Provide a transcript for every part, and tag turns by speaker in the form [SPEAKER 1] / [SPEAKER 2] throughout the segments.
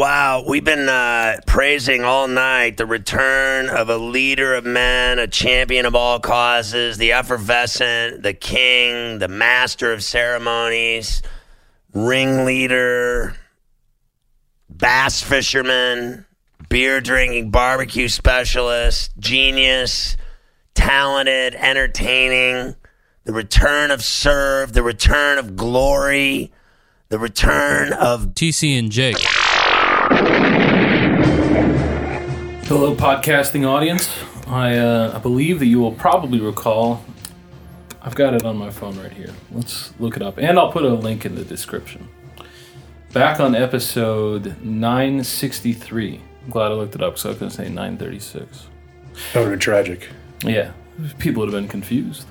[SPEAKER 1] Wow, we've been uh, praising all night the return of a leader of men, a champion of all causes, the effervescent, the king, the master of ceremonies, ringleader, bass fisherman, beer drinking, barbecue specialist, genius, talented, entertaining, the return of serve, the return of glory, the return of
[SPEAKER 2] TC and Jake.
[SPEAKER 3] Hello, podcasting audience. I, uh, I believe that you will probably recall. I've got it on my phone right here. Let's look it up. And I'll put a link in the description. Back on episode 963. I'm glad I looked it up because I was going to say 936.
[SPEAKER 4] That would have been tragic.
[SPEAKER 3] Yeah, people would have been confused.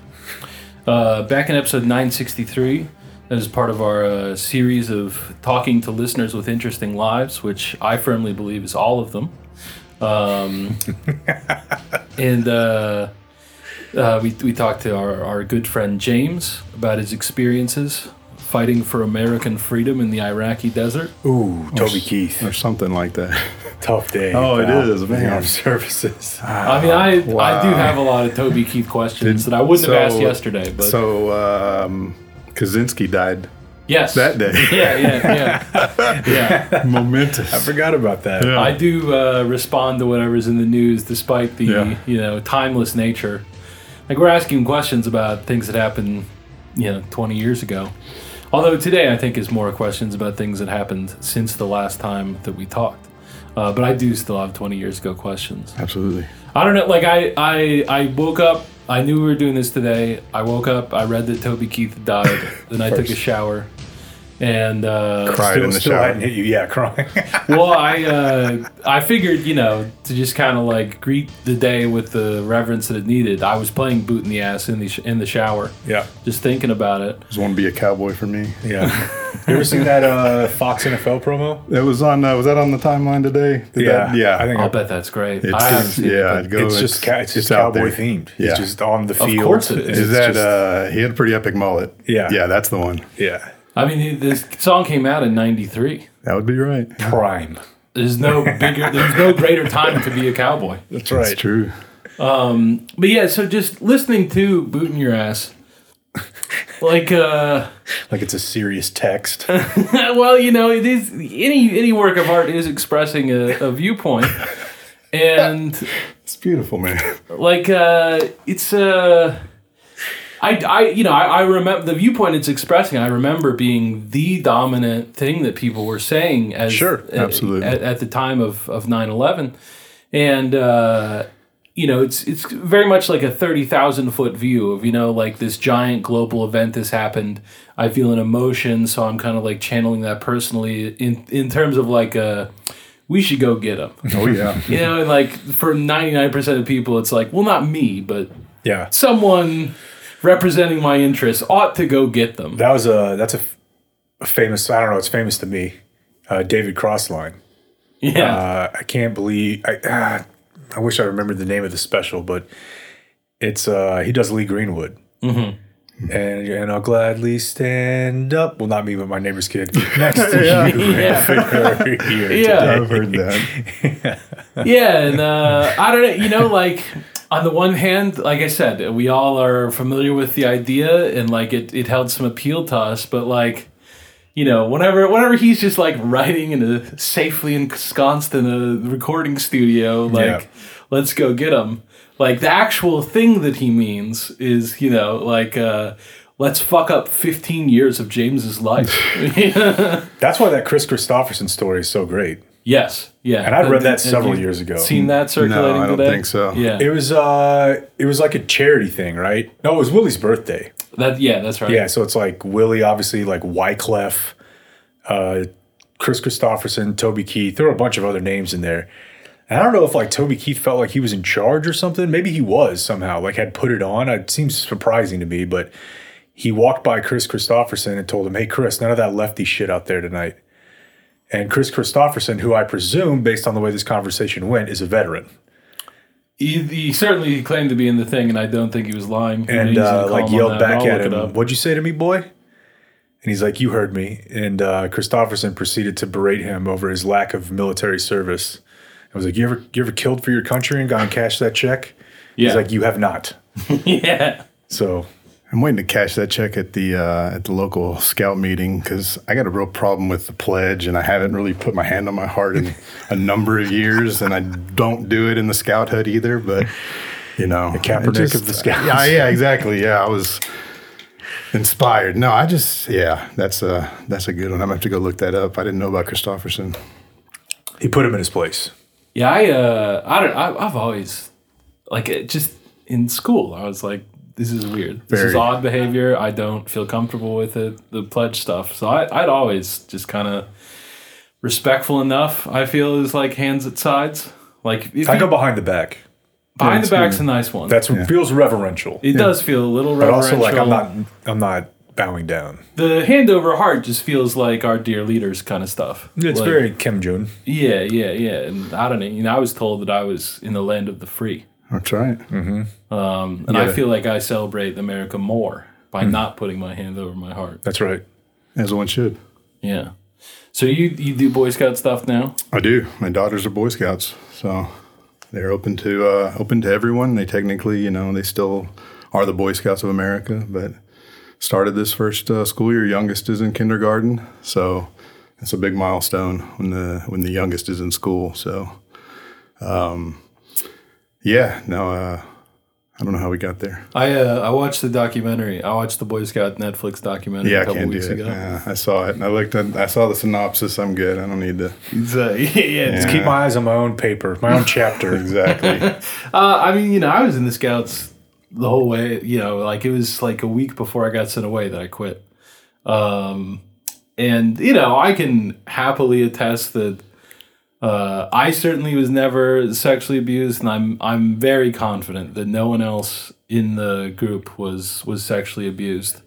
[SPEAKER 3] Uh, back in episode 963, that is part of our uh, series of talking to listeners with interesting lives, which I firmly believe is all of them. Um, and uh, uh, we, we talked to our, our good friend James about his experiences fighting for American freedom in the Iraqi desert.
[SPEAKER 4] Ooh, Toby Keith.
[SPEAKER 5] or something like that.
[SPEAKER 4] Tough day.
[SPEAKER 5] Oh, it
[SPEAKER 4] pal.
[SPEAKER 5] is, man.
[SPEAKER 4] Armed services.
[SPEAKER 3] I mean, I, I do have a lot of Toby Keith questions that I wouldn't
[SPEAKER 5] So-
[SPEAKER 3] have asked yesterday, but
[SPEAKER 5] So, um, Kaczynski died
[SPEAKER 3] yes,
[SPEAKER 5] that day.
[SPEAKER 3] Yeah, yeah, yeah, yeah.
[SPEAKER 5] Momentous.
[SPEAKER 4] I forgot about that.
[SPEAKER 5] Yeah.
[SPEAKER 3] I do uh, respond to whatever's in the news, despite the
[SPEAKER 5] Yeah.
[SPEAKER 3] you know timeless nature. Like we're asking questions about things that happened, you know, 20 years ago. Although today I think is more questions about things that happened since the last time that we talked. Uh, but I do still have 20 years ago questions.
[SPEAKER 5] Absolutely.
[SPEAKER 3] I don't know. Like I, I, I woke up. I knew we were doing this today. I woke up. I read that Toby Keith died. then I took a shower, and uh,
[SPEAKER 5] Cried
[SPEAKER 4] Still,
[SPEAKER 5] in the
[SPEAKER 4] still
[SPEAKER 5] shower.
[SPEAKER 4] hadn't hit you. Yeah, crying.
[SPEAKER 3] well, I uh, I figured you know to just kind of like greet the day with the reverence that it needed. I was playing boot in the ass in the sh- in the shower,
[SPEAKER 4] yeah.
[SPEAKER 3] just thinking about it.
[SPEAKER 5] Just want to be a cowboy for me.
[SPEAKER 4] Yeah. you ever seen that uh, Fox NFL promo?
[SPEAKER 5] It was on. Uh, was that on the timeline today? Did
[SPEAKER 4] Yeah.
[SPEAKER 5] that- yeah.
[SPEAKER 4] I think
[SPEAKER 3] I'll
[SPEAKER 4] I-
[SPEAKER 3] bet that's great.
[SPEAKER 5] It's,
[SPEAKER 3] I haven't
[SPEAKER 5] it's-
[SPEAKER 3] seen it,
[SPEAKER 5] yeah.
[SPEAKER 3] but-
[SPEAKER 5] go,
[SPEAKER 4] it's just ca- it's just cowboy
[SPEAKER 5] there.
[SPEAKER 4] themed.
[SPEAKER 5] Yeah.
[SPEAKER 4] He's just on the field.
[SPEAKER 3] Of course it is.
[SPEAKER 5] Is that?
[SPEAKER 4] just-
[SPEAKER 5] uh, he had a pretty epic mullet.
[SPEAKER 4] Yeah.
[SPEAKER 5] Yeah, that's the one.
[SPEAKER 4] yeah.
[SPEAKER 3] I mean, this song came out in '93.
[SPEAKER 5] That would be right.
[SPEAKER 4] Prime.
[SPEAKER 3] There's no bigger, there's no greater time to be a cowboy.
[SPEAKER 4] That's right.
[SPEAKER 5] That's
[SPEAKER 4] right.
[SPEAKER 5] true.
[SPEAKER 3] But yeah, so just listening to "Booting your ass, like, uh,
[SPEAKER 4] Like it's a serious text.
[SPEAKER 3] well, you know, it is any any work of art is expressing a, a viewpoint, and
[SPEAKER 5] It's beautiful, man.
[SPEAKER 3] like uh it's uh I, I you know I, I remember the viewpoint it's expressing I remember being the dominant thing that people were saying as
[SPEAKER 4] Sure,
[SPEAKER 3] uh,
[SPEAKER 5] absolutely.
[SPEAKER 3] at, at the time of of 9/11 and uh you know it's it's very much like a 30,000 foot view of you know like this giant global event has happened I feel an emotion so I'm kind of like channeling that personally in in terms of like uh we should go get them.
[SPEAKER 5] Oh yeah.
[SPEAKER 3] you know, and like for 99% of people, it's like, well, not me, but
[SPEAKER 4] Yeah.
[SPEAKER 3] someone representing my interests ought to go get them.
[SPEAKER 4] That was a that's a, f- a famous. I don't know. It's famous to me. Uh, David Cross line.
[SPEAKER 3] Yeah.
[SPEAKER 4] Uh, I can't believe. I ah, I wish I remembered the name of the special, but it's uh he does Lee Greenwood. Mm-hmm. And and I'll gladly stand up. Well, not me, but my neighbor's kid next to you.
[SPEAKER 3] Yeah. Yeah.
[SPEAKER 5] I've heard that.
[SPEAKER 3] yeah. And uh, I don't know, you know, like on the one hand, like I said, we all are familiar with the idea and like it, it held some appeal to us, but like, you know, whenever whenever he's just like writing in a safely ensconced in a recording studio, like
[SPEAKER 4] Yeah.
[SPEAKER 3] let's go get him. Like the actual thing that he means is, you know, like uh let's fuck up 15 years of James's life.
[SPEAKER 4] That's why that Kris Kristofferson story is so great.
[SPEAKER 3] Yes. Yeah.
[SPEAKER 4] And I read that several years ago.
[SPEAKER 3] Seen that circulating No,
[SPEAKER 5] I don't
[SPEAKER 3] today?
[SPEAKER 5] think so.
[SPEAKER 3] Yeah.
[SPEAKER 4] It was uh it was like a charity thing, right? No, it was Willie's birthday.
[SPEAKER 3] that yeah, that's right.
[SPEAKER 4] Yeah, so it's like Willie, obviously, like Wyclef, uh, Kris Kristofferson, Toby Keith. There were a bunch of other names in there. And I don't know if like Toby Keith felt like he was in charge or something. Maybe he was somehow, like had put it on. It seems surprising to me, but he walked by Kris Kristofferson and told him, Hey, Kris, none of that lefty shit out there tonight. And Kris Kristofferson, who I presume, based on the way this conversation went, is a veteran.
[SPEAKER 3] He, he certainly claimed to be in the thing, and I don't think he was lying.
[SPEAKER 4] And uh, like yelled back at him. What'd you say to me, boy? And he's like, "You heard me." And uh, Kristofferson proceeded to berate him over his lack of military service. I was like, "You ever, you ever killed for your country and gone cashed that check?"
[SPEAKER 3] Yeah.
[SPEAKER 4] He's like, "You have not."
[SPEAKER 3] yeah.
[SPEAKER 4] So
[SPEAKER 5] I'm waiting to cash that check at the uh, at the local scout meeting because I got a real problem with the pledge, and I haven't really put my hand on my heart in a number of years, and I don't do it in the scout hut either. But you know, the
[SPEAKER 4] Kaepernick of the Scouts.
[SPEAKER 5] Yeah, yeah, exactly. Yeah, I was inspired. No, I just yeah, that's a that's a good one. I'm gonna have to go look that up. I didn't know about Kristofferson.
[SPEAKER 4] he put him in his place.
[SPEAKER 3] Yeah, I uh, I don't. I, I've always like it just in school. I was like, this is weird. This is odd behavior. I don't feel comfortable with it. The pledge stuff. So I, I'd always just kind of respectful enough. I feel is like hands at sides. Like if
[SPEAKER 4] I
[SPEAKER 3] you-
[SPEAKER 4] go behind the back.
[SPEAKER 3] behind the
[SPEAKER 5] that's
[SPEAKER 3] back's a nice one.
[SPEAKER 4] That's what feels reverential.
[SPEAKER 3] it does feel a little
[SPEAKER 4] but also
[SPEAKER 3] reverential.
[SPEAKER 4] like I'm not I'm not bowing down.
[SPEAKER 3] the hand over heart just feels like our dear leaders kind of stuff.
[SPEAKER 4] It's
[SPEAKER 3] Like,
[SPEAKER 4] very Kim Jong.
[SPEAKER 3] yeah, yeah, yeah. And I don't know. You know, I was told that I was in the land of the free.
[SPEAKER 5] That's right.
[SPEAKER 3] Um, and I feel like I celebrate America more by not putting my hand over my heart.
[SPEAKER 4] That's right.
[SPEAKER 5] As one should.
[SPEAKER 3] Yeah. So you you do Boy Scout stuff now?
[SPEAKER 5] I do. My daughters are Boy Scouts, so they're open to uh, open to everyone. They technically, you know, they still are the Boy Scouts of America, but started this first uh, school year. Youngest is in kindergarten, so it's a big milestone when the when the youngest is in school. So, um, yeah, no, uh, I don't know how we got there.
[SPEAKER 3] I uh, I watched the documentary. I watched the Boy Scout Netflix documentary
[SPEAKER 5] Yeah,
[SPEAKER 3] a
[SPEAKER 5] I
[SPEAKER 3] couple
[SPEAKER 5] can't do
[SPEAKER 3] weeks
[SPEAKER 5] it.
[SPEAKER 3] ago.
[SPEAKER 5] Yeah, I saw it. and I looked at. I saw the synopsis. I'm good. I don't need to.
[SPEAKER 3] It's, uh, yeah, just
[SPEAKER 4] Keep my eyes on my own paper, my own chapter.
[SPEAKER 5] Exactly.
[SPEAKER 3] Uh, I mean, you know, I was in the Scouts the whole way. You know, like it was like a week before I got sent away that I quit. Um, and you know, I can happily attest that uh, I certainly was never sexually abused, and I'm I'm very confident that no one else in the group was was sexually abused.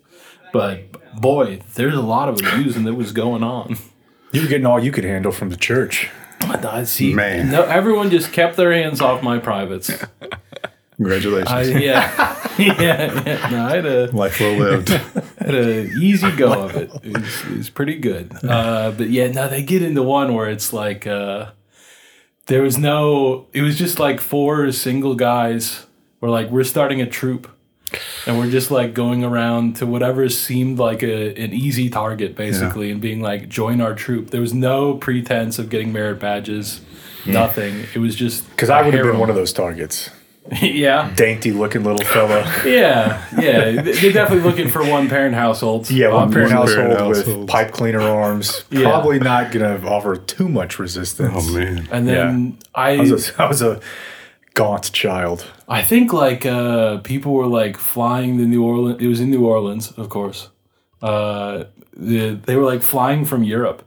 [SPEAKER 3] But boy, there's a lot of abusing that was going on.
[SPEAKER 4] You were getting all you could handle from the church.
[SPEAKER 3] I see.
[SPEAKER 5] Man.
[SPEAKER 3] no, everyone just kept their hands off my privates.
[SPEAKER 5] Congratulations.
[SPEAKER 3] I, yeah, yeah, yeah. No, I had a
[SPEAKER 5] Life well lived.
[SPEAKER 3] had a easy go of it. It was, it was pretty good. Uh, but yeah, now they get into one where it's like uh, there was no. It was just like four single guys. We're like we're starting a troop, and we're just like going around to whatever seemed like a, an easy target, basically, and being like, join our troop. There was no pretense of getting merit badges. Nothing. It was just
[SPEAKER 4] Because I would have been one of those targets.
[SPEAKER 3] yeah,
[SPEAKER 4] Dainty looking little fella.
[SPEAKER 3] yeah, yeah. They're definitely looking for one parent households.
[SPEAKER 4] Yeah, one parent
[SPEAKER 3] obviously.
[SPEAKER 4] household
[SPEAKER 5] parent
[SPEAKER 4] with
[SPEAKER 5] households.
[SPEAKER 4] pipe cleaner arms.
[SPEAKER 3] Yeah.
[SPEAKER 4] Probably not going to offer too much resistance.
[SPEAKER 5] Oh man.
[SPEAKER 3] And then
[SPEAKER 4] I
[SPEAKER 3] I,
[SPEAKER 4] was, a, I was a gaunt child.
[SPEAKER 3] I think like uh, people were like flying the New Orleans. It was in New Orleans, of course. Uh, the, they were like flying from Europe.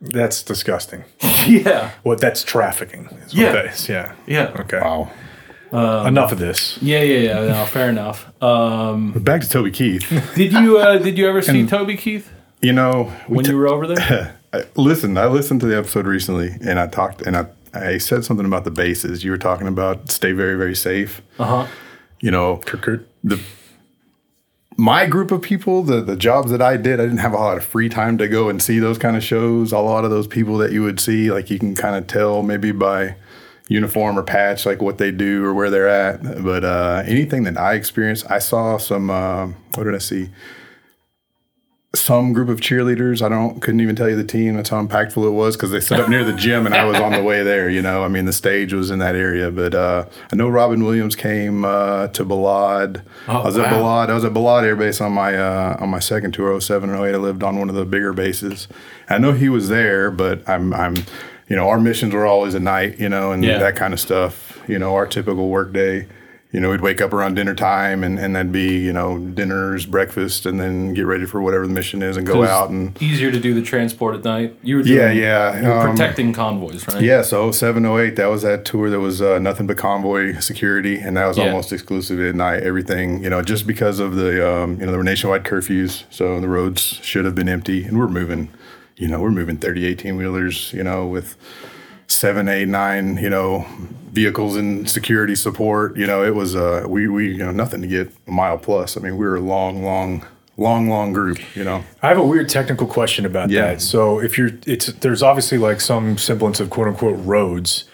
[SPEAKER 4] That's disgusting.
[SPEAKER 3] yeah,
[SPEAKER 4] What that's trafficking. Is
[SPEAKER 3] Yeah.
[SPEAKER 4] What that is. Yeah.
[SPEAKER 3] yeah,
[SPEAKER 4] Okay.
[SPEAKER 5] Wow.
[SPEAKER 4] Enough of this.
[SPEAKER 3] yeah, yeah, yeah. No, fair enough. Um,
[SPEAKER 5] back to Toby Keith.
[SPEAKER 3] did you uh, did you ever see Toby Keith
[SPEAKER 5] You know, we
[SPEAKER 3] when
[SPEAKER 5] t-
[SPEAKER 3] you were over there?
[SPEAKER 5] I, listen, I listened to the episode recently, and I talked, and I, I said something about the bases. You were talking about stay very, very safe.
[SPEAKER 3] Uh huh.
[SPEAKER 5] You know,
[SPEAKER 4] Kurt.
[SPEAKER 5] the my group of people, the the jobs that I did, I didn't have a lot of free time to go and see those kind of shows. A lot of those people that you would see, like you can kind of tell maybe by uniform or patch, like what they do or where they're at. But uh, anything that I experienced, I saw some. Uh, what did I see? Some group of cheerleaders. I don't couldn't even tell you the team. That's how impactful it was because they set up near the gym and I was on the way there. You know, I mean the stage was in that area. But uh, I know Robin Williams came uh, to Balad. I was at
[SPEAKER 3] wow.
[SPEAKER 5] Balad. I was at Balad Air Base on my uh, on my second tour, 07 and 08. I lived on one of the bigger bases. I know he was there, but I'm I'm you know our missions were always at night. You know, and
[SPEAKER 3] Yeah.
[SPEAKER 5] that kind of stuff. You know, our typical work day. You know, we'd wake up around dinner time and, and that'd be, you know, dinners, breakfast, and then get ready for whatever the mission is and go out and
[SPEAKER 3] easier to do the transport at night. You were doing,
[SPEAKER 5] yeah, yeah.
[SPEAKER 3] you were
[SPEAKER 5] um,
[SPEAKER 3] protecting convoys, right?
[SPEAKER 5] yeah, so 0708, that was that tour that was uh, nothing but convoy security, and that was
[SPEAKER 3] Yeah.
[SPEAKER 5] almost exclusively at night. Everything, you know, just because of the, um, you know, there were nationwide curfews, so the roads should have been empty, and we're moving, you know, we're moving 30, 18 wheelers, you know, with seven, eight, nine, you know, vehicles and security support. You know, it was uh, we we you know nothing to get a mile plus. I mean, we were a long, long, long, long group. You know,
[SPEAKER 4] I have a weird technical question about
[SPEAKER 5] Yeah.
[SPEAKER 4] that. So if you're, it's there's obviously like some semblance of quote unquote roads.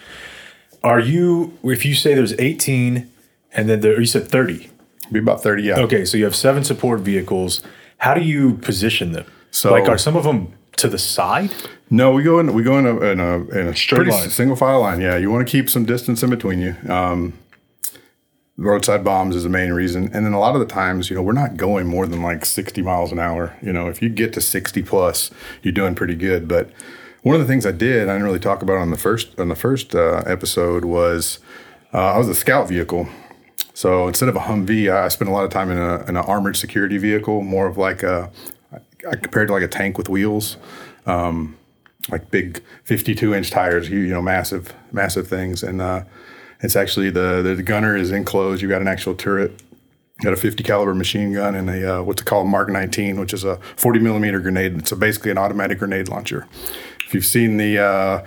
[SPEAKER 4] Are you if you say there's 18 and then there you said 30?
[SPEAKER 5] be about thirty. Yeah.
[SPEAKER 4] Okay, so you have seven support vehicles. How do you position them?
[SPEAKER 5] So-
[SPEAKER 4] like, are some of them to the side?
[SPEAKER 5] No, we go in. We go in a in a, in a
[SPEAKER 4] Straight
[SPEAKER 5] pretty
[SPEAKER 4] line.
[SPEAKER 5] single file line. Yeah, you want to keep some distance in between you. Um, roadside bombs is the main reason, and then a lot of the times, you know, we're not going more than like sixty miles an hour. You know, if you get to sixty plus, you're doing pretty good. But one of the things I did, I didn't really talk about on the first on the first uh, episode was uh, I was a scout vehicle. So instead of a Humvee, I spent a lot of time in, a, in an armored security vehicle, more of like a, I compared to like a tank with wheels like big 52 inch tires, you, you know, massive, massive things. And uh, it's actually the, the gunner is enclosed. You've got an actual turret, got a 50 caliber machine gun and a uh, what's called Mark 19, which is a 40 millimeter grenade. It's a, basically an automatic grenade launcher. If you've seen the uh,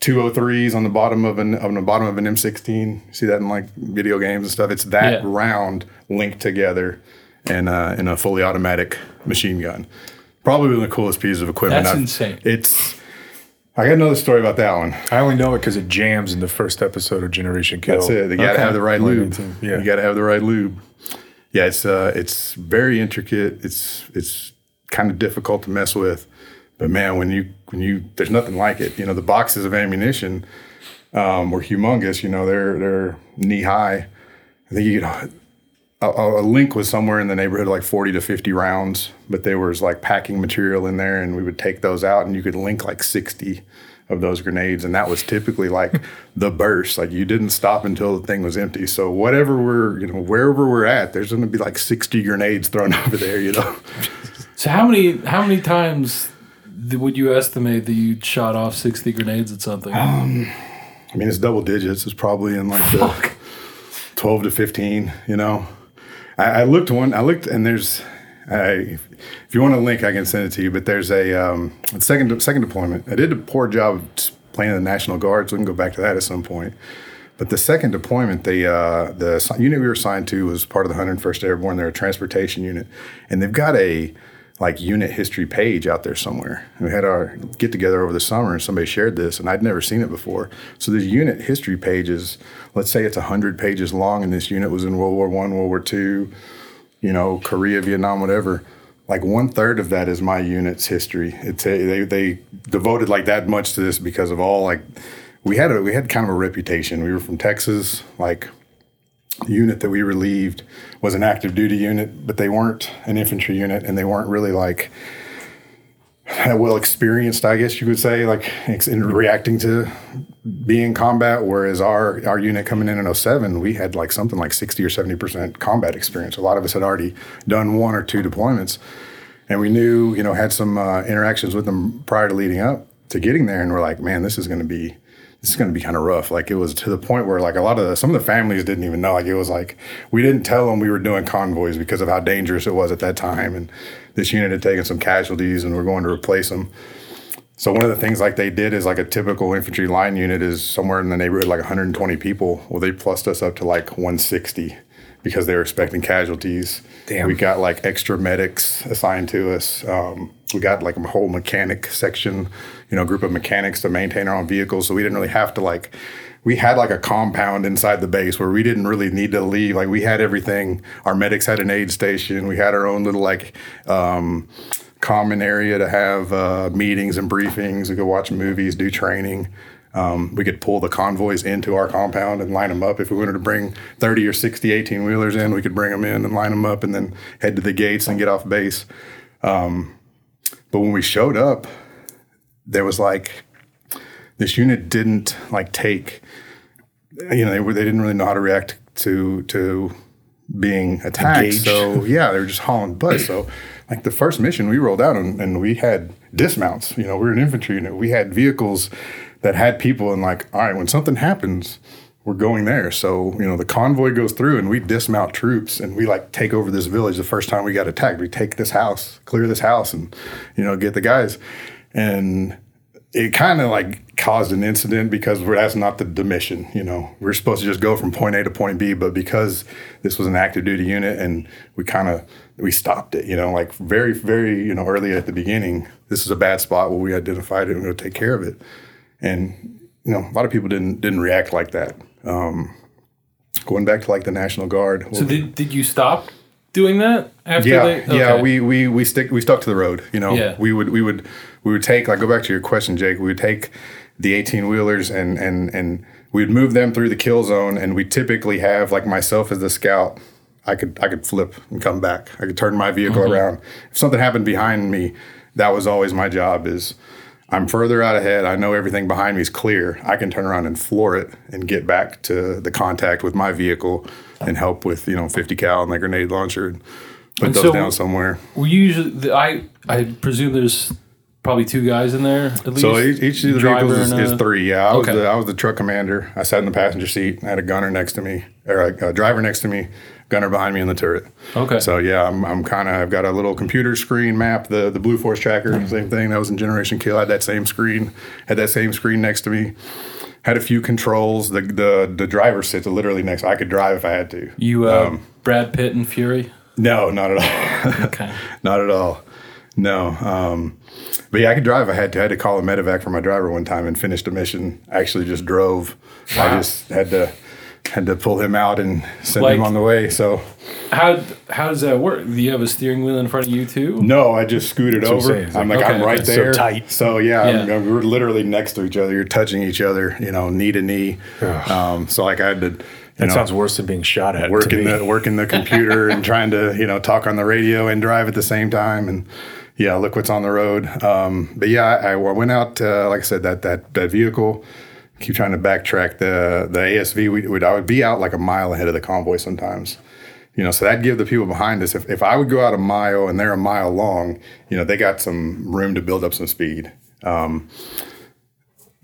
[SPEAKER 5] 203s on the bottom of an on the bottom of an M16, you see that in like video games and stuff. It's that
[SPEAKER 3] Yeah.
[SPEAKER 5] round linked together and uh, in a fully automatic machine gun. Probably one of the coolest pieces of equipment.
[SPEAKER 3] That's
[SPEAKER 5] I've-
[SPEAKER 3] insane.
[SPEAKER 5] It's I got another story about that one.
[SPEAKER 4] I only know it because it jams in the first episode of Generation Kill.
[SPEAKER 5] That's it. You got to
[SPEAKER 3] Okay.
[SPEAKER 5] have the right lube.
[SPEAKER 4] Yeah.
[SPEAKER 5] You got to have the right lube. Yeah, it's uh, it's very intricate. It's it's kind of difficult to mess with, but man, when you when you there's nothing like it. You know, the boxes of ammunition um, were humongous. You know, they're they're knee high. I think you get a, a, link was somewhere in the neighborhood of like 40 to 50 rounds, but there was like packing material in there, and we would take those out, and you could link like 60 of those grenades, and that was typically like the burst. Like you didn't stop until the thing was empty. So whatever we're, you know, wherever we're at, there's going to be like 60 grenades thrown over there. You know,
[SPEAKER 3] So how many how many times would you estimate that you shot off sixty grenades at something?
[SPEAKER 5] Um, I mean, it's double digits. It's probably in like the 12 to 15, you know. I, I looked one, I looked, and there's, I, if you want a link, I can send it to you, but there's a, um, second, second deployment. I did a poor job of playing the National Guard, so we can go back to that at some point. But the second deployment, the uh, the unit we were assigned to was part of the 101st Airborne. They're a transportation unit, and they've got a like unit history page out there somewhere. We had our get together over the summer, and somebody shared this, and I'd never seen it before. So this unit history page is, let's say it's 100 pages long, and this unit was in World War One, World War Two, you know, Korea, Vietnam, whatever. Like one third of that is my unit's history. It's a, they they devoted like that much to this because of all like we had a we had kind of a reputation. We were from Texas, like the unit that we relieved was an active duty unit, but they weren't an infantry unit, and they weren't really like well experienced, I guess you could say, like in reacting to being in combat. Whereas our our unit coming in in 07, we had like something like 60 or 70 percent combat experience. A lot of us had already done one or two deployments, and we knew, you know, had some uh, interactions with them prior to leading up to getting there, and we're like, man, this is going to be this is going to be kind of rough. Like it was to the point where like a lot of the, some of the families didn't even know. Like it was like we didn't tell them we were doing convoys because of how dangerous it was at that time, and this unit had taken some casualties, and we're going to replace them. So one of the things like they did is like a typical infantry line unit is somewhere in the neighborhood like 120 people. Well, they plussed us up to like 160 because they were expecting casualties.
[SPEAKER 4] Damn.
[SPEAKER 5] We got like extra medics assigned to us. Um, we got like a whole mechanic section, you know, group of mechanics to maintain our own vehicles. So we didn't really have to like. We had like a compound inside the base where we didn't really need to leave. Like we had everything. Our medics had an aid station. We had our own little like um, common area to have uh, meetings and briefings. We could watch movies, do training. Um, we could pull the convoys into our compound and line them up. If we wanted to bring 30 or 60 18 wheelers in, we could bring them in and line them up and then head to the gates and get off base. Um, but when we showed up, there was like, this unit didn't like take, you know, they, were, they didn't really know how to react to, to being attacked.
[SPEAKER 4] Engaged.
[SPEAKER 5] So yeah, they were just hauling butt. So like the first mission we rolled out and, and we had dismounts, you know, we are an infantry unit. We had vehicles that had people and like, all right, when something happens, we're going there. So, you know, the convoy goes through and we dismount troops and we like take over this village the first time we got attacked. We take this house, clear this house and, you know, get the guys. And it kind of like caused an incident because that's not the, the mission. You know, we're supposed to just go from point A to point B, but because this was an active duty unit and we kind of we stopped it. You know, like very very you know early at the beginning, this is a bad spot where we identified it and gonna take care of it. And you know, a lot of people didn't didn't react like that. Um, going back to like the National Guard.
[SPEAKER 3] So did, did you stop doing that after
[SPEAKER 5] yeah,
[SPEAKER 3] they?
[SPEAKER 5] yeah, we we we stick we stuck to the road. You know,
[SPEAKER 3] Yeah.
[SPEAKER 5] we would we would we would take like go back to your question, Jake. We would take the eighteen wheelers and and and we'd move them through the kill zone, and we typically have like myself as the scout. I could I could flip and come back. I could turn my vehicle
[SPEAKER 3] Mm-hmm.
[SPEAKER 5] around. If something happened behind me, that was always my job. Is I'm further out ahead. I know everything behind me is clear. I can turn around and floor it and get back to the contact with my vehicle and help with you know 50 cal and the grenade launcher and put
[SPEAKER 3] And
[SPEAKER 5] those
[SPEAKER 3] so-
[SPEAKER 5] down somewhere.
[SPEAKER 3] We usually, I I presume there's probably two guys in there at least.
[SPEAKER 5] So each, each of the
[SPEAKER 3] Driver
[SPEAKER 5] vehicles is, is three. Yeah, I was
[SPEAKER 3] Okay.
[SPEAKER 5] the I was the truck commander. I sat in the passenger seat. I had a gunner next to me, or a, a driver next to me, gunner behind me in the turret.
[SPEAKER 3] Okay.
[SPEAKER 5] So yeah, I'm, I'm kind of I've got a little computer screen map, the the Blue Force tracker, same thing. That was in Generation Kill. I had that same screen. Had that same screen next to me. Had a few controls. The the the driver sits literally next. I could drive if I had to.
[SPEAKER 3] You, uh,
[SPEAKER 5] Um,
[SPEAKER 3] Brad Pitt and Fury.
[SPEAKER 5] No, not at all.
[SPEAKER 3] Okay.
[SPEAKER 5] Not at all. No. Um, but yeah, I could drive. I had to. I had to call a medevac for my driver one time and finished a mission. Actually, just drove. I just had to had to pull him out and send
[SPEAKER 3] Like-
[SPEAKER 5] him on the way. So
[SPEAKER 3] How how does that work? Do you have a steering wheel in front of you too?
[SPEAKER 5] no, I just scooted
[SPEAKER 4] what I'm
[SPEAKER 5] over.
[SPEAKER 4] saying.
[SPEAKER 5] I'm
[SPEAKER 3] like,
[SPEAKER 5] like, I'm right
[SPEAKER 3] okay.
[SPEAKER 4] So
[SPEAKER 5] there.
[SPEAKER 4] tight.
[SPEAKER 5] So yeah, I'm- I'm- we're literally next to each other. You're touching each other. You know, knee to knee. um, so like I had to. You
[SPEAKER 4] That
[SPEAKER 5] know,
[SPEAKER 4] sounds worse than being shot at. to
[SPEAKER 5] working
[SPEAKER 4] me.
[SPEAKER 5] the working the computer and trying to you know talk on the radio and drive at the same time and yeah look what's on the road um, but yeah I, I went out uh, like I said that that that vehicle keep trying to backtrack the the ASV we would I would be out like a mile ahead of the convoy sometimes. You know so that'd give the people behind us if, if I would go out a mile and they're a mile long you know they got some room to build up some speed.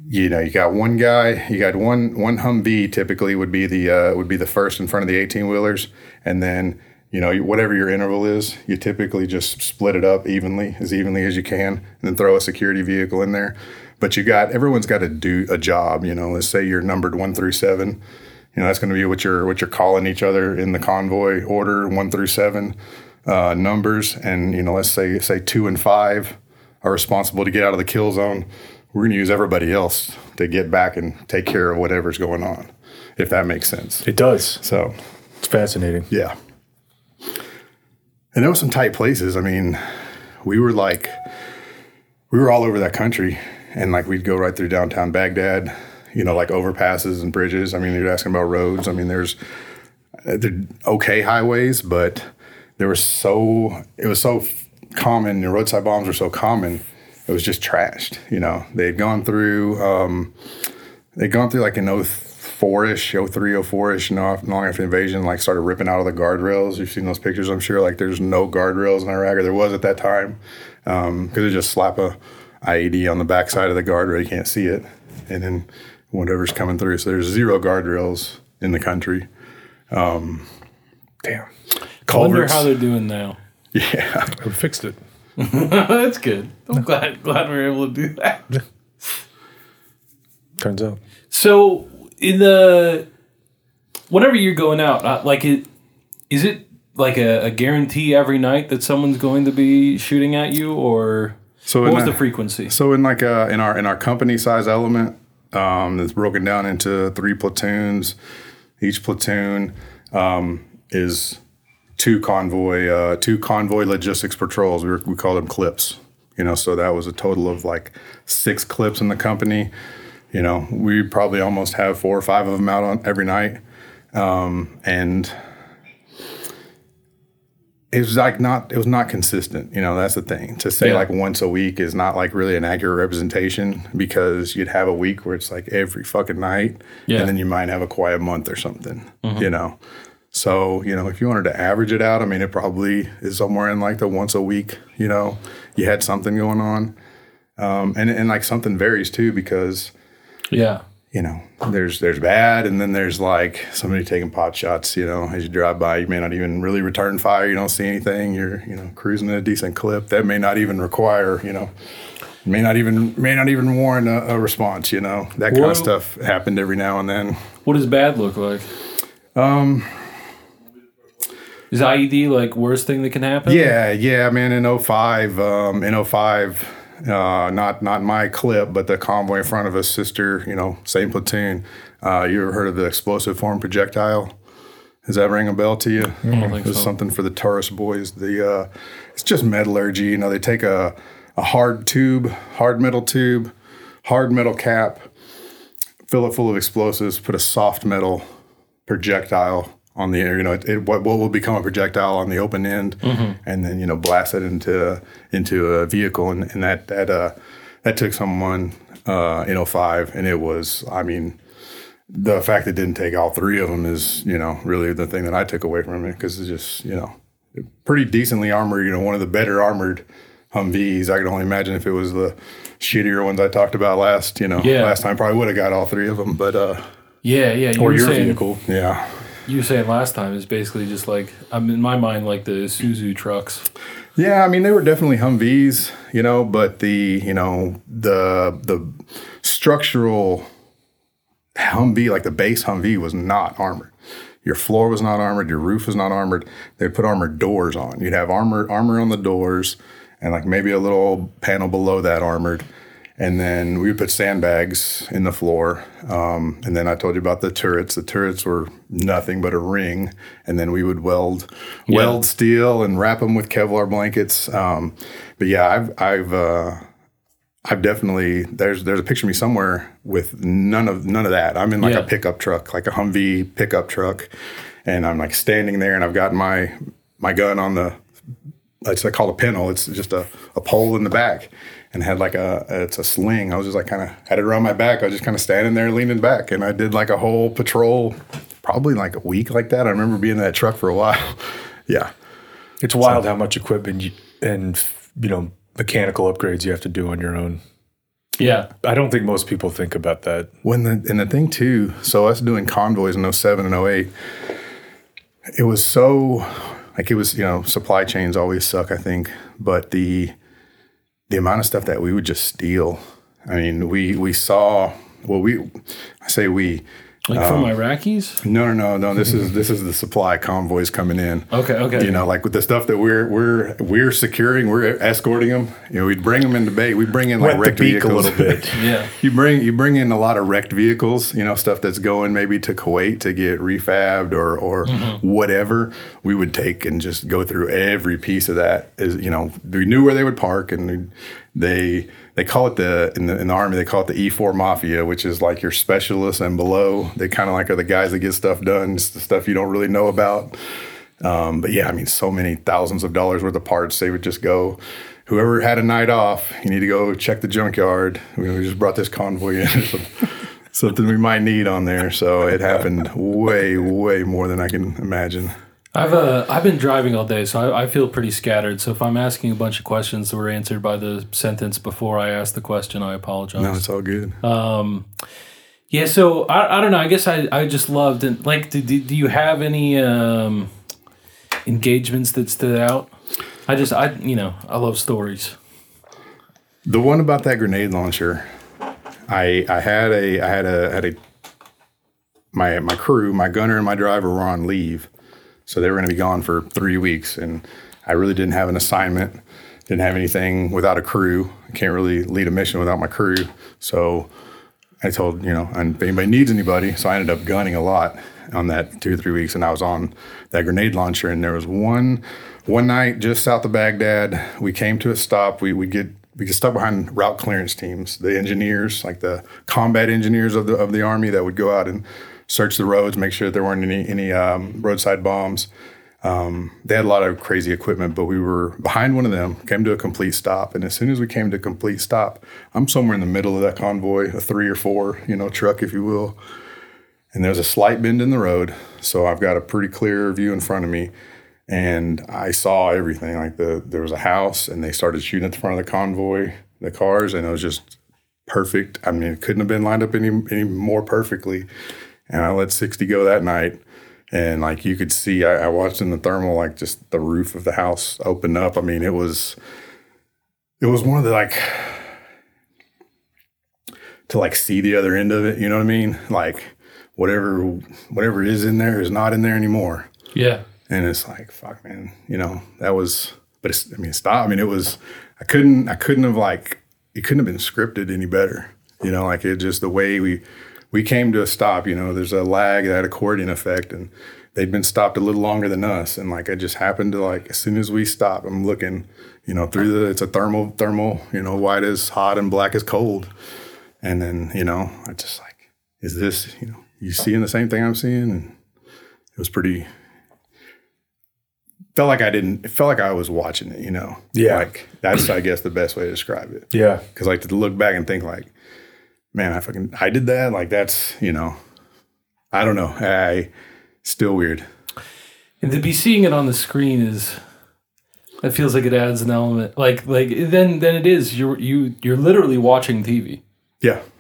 [SPEAKER 5] You know, you got one guy, you got one one Humvee typically would be the uh, would be the first in front of the eighteen wheelers, and then you know whatever your interval is, you typically just split it up evenly as evenly as you can, and then throw a security vehicle in there. But you got everyone's got to do a job. You know, let's say you're numbered one through seven. You know, that's going to be what you're what you're calling each other in the convoy order one through seven uh, numbers, and you know, let's say say two and five are responsible to get out of the kill zone, we're going to use everybody else to get back and take care of whatever's going on, if that makes sense.
[SPEAKER 4] It does.
[SPEAKER 5] So,
[SPEAKER 4] It's fascinating.
[SPEAKER 5] yeah. And there were some tight places. I mean, we were like, we were all over that country, and like we'd go right through downtown Baghdad, you know, like overpasses and bridges. I mean, you're asking about roads. I mean, there's uh, they're okay highways, but there was so it was so common. The roadside bombs were so common. It was just trashed. You know, they had gone through. Um, they'd gone through like an 04-ish, 03, 04-ish, you know, long after the invasion, like started ripping out of the guardrails. You've seen those pictures, I'm sure. Like there's no guardrails in Iraq, or there was at that time, because they just slap a IED on the backside of the guardrail, you can't see it, and then whatever's coming through. So there's zero guardrails in the country.
[SPEAKER 4] Damn.
[SPEAKER 3] I wonder how they're doing now.
[SPEAKER 5] yeah.
[SPEAKER 4] We fixed it.
[SPEAKER 3] That's good. I'm glad glad we were able to do that.
[SPEAKER 4] Turns out.
[SPEAKER 3] So in the whenever you're going out, uh, like it is it like a, a guarantee every night that someone's going to be shooting at you, or
[SPEAKER 5] So
[SPEAKER 3] what was
[SPEAKER 5] a-
[SPEAKER 3] the frequency?
[SPEAKER 5] So in like uh in our in our company size element, um, that's broken down into three platoons. Each platoon um, is two convoy uh, two convoy logistics patrols. We, were, we call them clips. You know, so that was a total of like six clips in the company. You know, we probably almost have four or five of them out on every night, um, and it was like not it was not consistent you know that's the thing. To say
[SPEAKER 3] Yeah.
[SPEAKER 5] like once a week is not like really an accurate representation because you'd have a week where it's like every fucking night
[SPEAKER 3] Yeah.
[SPEAKER 5] and then you might have a quiet month or something you know? So you know if you wanted to average it out i mean it probably is somewhere in like the once a week you know you had something going on. Um, and and like something varies too because
[SPEAKER 3] yeah,
[SPEAKER 5] you know, there's there's bad, and then there's like somebody taking pot shots. You know, as you drive by, you may not even really return fire. You don't see anything. You're you know cruising at a decent clip that may not even require you know may not even may not even warrant a, a response. You know that kind
[SPEAKER 3] Well-
[SPEAKER 5] of stuff happened every now and then.
[SPEAKER 3] What does bad look like? Um, is IED like worst thing that can happen?
[SPEAKER 5] Yeah, yeah, man. In 05, um, in 05, uh, not not my clip, but the convoy in front of us, sister, you know, same platoon. Uh, you ever heard of the explosive form projectile? Does that ring a bell to you?
[SPEAKER 3] I don't think
[SPEAKER 5] It was
[SPEAKER 3] so.
[SPEAKER 5] something for the tourist boys. The uh, it's just metallurgy. You know, they take a a hard tube, hard metal tube, hard metal cap, fill it full of explosives, put a soft metal projectile on the air. You know, it, it, what what will become a projectile on the open end, and then you know blast it into into a vehicle, and, and that that uh, that took someone uh, in 05, and it was, I mean. The fact it didn't take all three of them is, you know, really the thing that I took away from it because it's just, you know, pretty decently armored. You know, one of the better armored Humvees. I can only imagine if it was the shittier ones I talked about last. You know,
[SPEAKER 3] Yeah.
[SPEAKER 5] last time probably would have got all three of them. But uh,
[SPEAKER 3] Yeah, yeah. You
[SPEAKER 4] or your
[SPEAKER 3] saying,
[SPEAKER 4] vehicle.
[SPEAKER 5] yeah,
[SPEAKER 3] You were saying last time is basically just like I'm in my mind like the Suzu trucks.
[SPEAKER 5] yeah. I mean, they were definitely Humvees. You know, but the you know the the structural Humvee, like the base Humvee, was not armored. Your floor was not armored. Your roof was not armored. They'd put armored doors on. You'd have armor armor on the doors, and like maybe a little panel below that armored. And then we would put sandbags in the floor. Um, and then I told you about the turrets. The turrets were nothing but a ring. And then we would weld weld steel and wrap them with Kevlar blankets. Um, but yeah, I've I've uh, I've definitely there's there's a picture of me somewhere with none of none of that. I'm in like
[SPEAKER 3] Yeah.
[SPEAKER 5] a pickup truck, like a Humvee pickup truck, and I'm like standing there, and I've got my my gun on the it's I call a pintle. It's just a, a pole in the back, and had like a it's a sling. I was just like kind of had it around my back. I was just kind of standing there leaning back, and I did like a whole patrol, probably like a week like that. I remember being in that truck for a while. yeah,
[SPEAKER 4] It's wild how much equipment you, and you know mechanical upgrades you have to do on your own.
[SPEAKER 3] Yeah.
[SPEAKER 4] I don't think most people think about that.
[SPEAKER 5] When the and the thing too, so us doing convoys in 07 and 08, it was so like it was, you know, supply chains always suck, I think. But the the amount of stuff that we would just steal. I mean, we we saw well we I say we
[SPEAKER 3] Like from um, Iraqis?
[SPEAKER 5] no no no no this is this is the supply convoys coming in.
[SPEAKER 3] Okay, okay.
[SPEAKER 5] You know, like with the stuff that we're we're we're securing, we're escorting them. You know, we'd bring them into bay. We bring in like
[SPEAKER 4] Wet the
[SPEAKER 5] wrecked
[SPEAKER 4] vehicles a little bit.
[SPEAKER 3] Yeah.
[SPEAKER 5] You bring you bring in a lot of wrecked vehicles, you know, stuff that's going maybe to Kuwait to get refabbed or or mm-hmm. whatever. We would take and just go through every piece of that. Is you know, we knew where they would park, and they they call it the in the in the army they call it the E4 mafia, which is like your specialists and below. They kind of like are the guys that get stuff done, it's the stuff you don't really know about. Um, but yeah, I mean, so many thousands of dollars worth of parts. They would just go. Whoever had a night off, you need to go check the junkyard. We, we just brought this convoy in. Something we might need on there. So it happened way, way more than I can imagine.
[SPEAKER 3] I've uh, I've been driving all day, so I, I feel pretty scattered. So if I'm asking a bunch of questions that were answered by the sentence before I asked the question, I apologize.
[SPEAKER 5] No, it's all good.
[SPEAKER 3] Um, Yeah, so I, I don't know. I guess I, I just loved and like. Do, do do you have any um, engagements that stood out? I just I you know I love stories.
[SPEAKER 5] The one about that grenade launcher, I I had a I had a had a my my crew, my gunner and my driver were on leave, so they were going to be gone for three weeks, and I really didn't have an assignment, didn't have anything without a crew. I can't really lead a mission without my crew, so I told you know, and if anybody needs anybody, so I ended up gunning a lot on that two or three weeks, and I was on that grenade launcher, and there was one one night just south of Baghdad. We came to a stop. We we get we get stuck behind route clearance teams, the engineers, like the combat engineers of the of the army that would go out and search the roads, make sure there weren't any any um, roadside bombs. Um, they had a lot of crazy equipment, but we were behind one of them, came to a complete stop. And as soon as we came to a complete stop, I'm somewhere in the middle of that convoy, a three or four, you know, truck, if you will. And there's a slight bend in the road. So I've got a pretty clear view in front of me. And I saw everything. Like the there was a house and they started shooting at the front of the convoy, the cars, and it was just perfect. I mean, it couldn't have been lined up any any more perfectly. And I let 60 go that night. And like you could see, I, I watched in the thermal, like just the roof of the house open up. I mean, it was, it was one of the like, to like see the other end of it. You know what I mean? Like whatever whatever is in there is not in there anymore.
[SPEAKER 3] Yeah.
[SPEAKER 5] And it's like fuck, man. You know that was. But it's, I mean, stop. I mean, it was. I couldn't. I couldn't have like. It couldn't have been scripted any better. You know, like it just the way we we came to a stop. You know, there's a lag that accordion effect, and they'd been stopped a little longer than us. And like, I just happened to like as soon as we stop, I'm looking. You know, through the it's a thermal thermal. You know, white is hot and black is cold. And then you know, I just like, is this you know, you seeing the same thing I'm seeing? And it was pretty. Felt like I didn't. It felt like I was watching it. You know.
[SPEAKER 4] Yeah.
[SPEAKER 5] Like that's I guess the best way to describe it.
[SPEAKER 4] Yeah.
[SPEAKER 5] Because like to look back and think like, man, I fucking I did that. Like that's you know, I don't know. I still weird.
[SPEAKER 3] And to be seeing it on the screen is it feels like it adds an element. Like like then then it is you're you you're literally watching TV.
[SPEAKER 5] Yeah.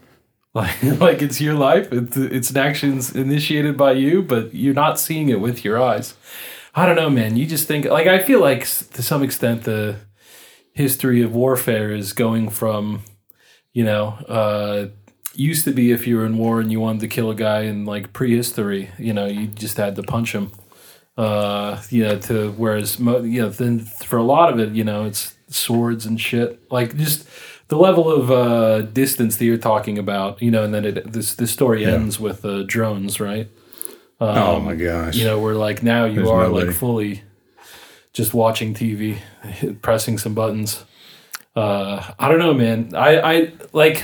[SPEAKER 3] Like like it's your life. It's it's an actions initiated by you, but you're not seeing it with your eyes. I don't know, man. You just think like I feel like to some extent the history of warfare is going from you know uh used to be if you were in war and you wanted to kill a guy in like prehistory you know you just had to punch him. Uh you know to whereas mo- you know then for a lot of it you know it's swords and shit. Like just the level of uh distance that you're talking about you know and then it this this story ends with uh drones right?
[SPEAKER 5] Oh my gosh.
[SPEAKER 3] you know we're like now you
[SPEAKER 5] There's
[SPEAKER 3] are
[SPEAKER 5] nobody.
[SPEAKER 3] like fully just watching tv pressing some buttons. Uh i don't know man. I i like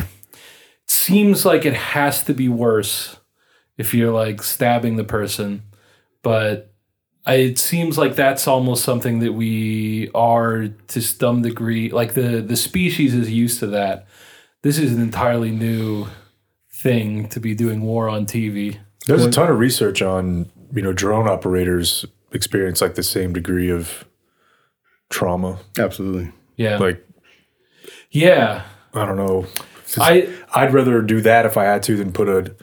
[SPEAKER 3] seems like it has to be worse if you're like stabbing the person but I, it seems like that's almost something that we are to some degree like the the species is used to that this is an entirely new thing to be doing war on tv
[SPEAKER 4] There's a ton of research on, you know, drone operators experience like the same degree of trauma.
[SPEAKER 5] Absolutely.
[SPEAKER 3] yeah
[SPEAKER 4] Like,
[SPEAKER 3] yeah
[SPEAKER 4] I don't know.
[SPEAKER 3] I
[SPEAKER 4] I'd rather do that if I had to than put a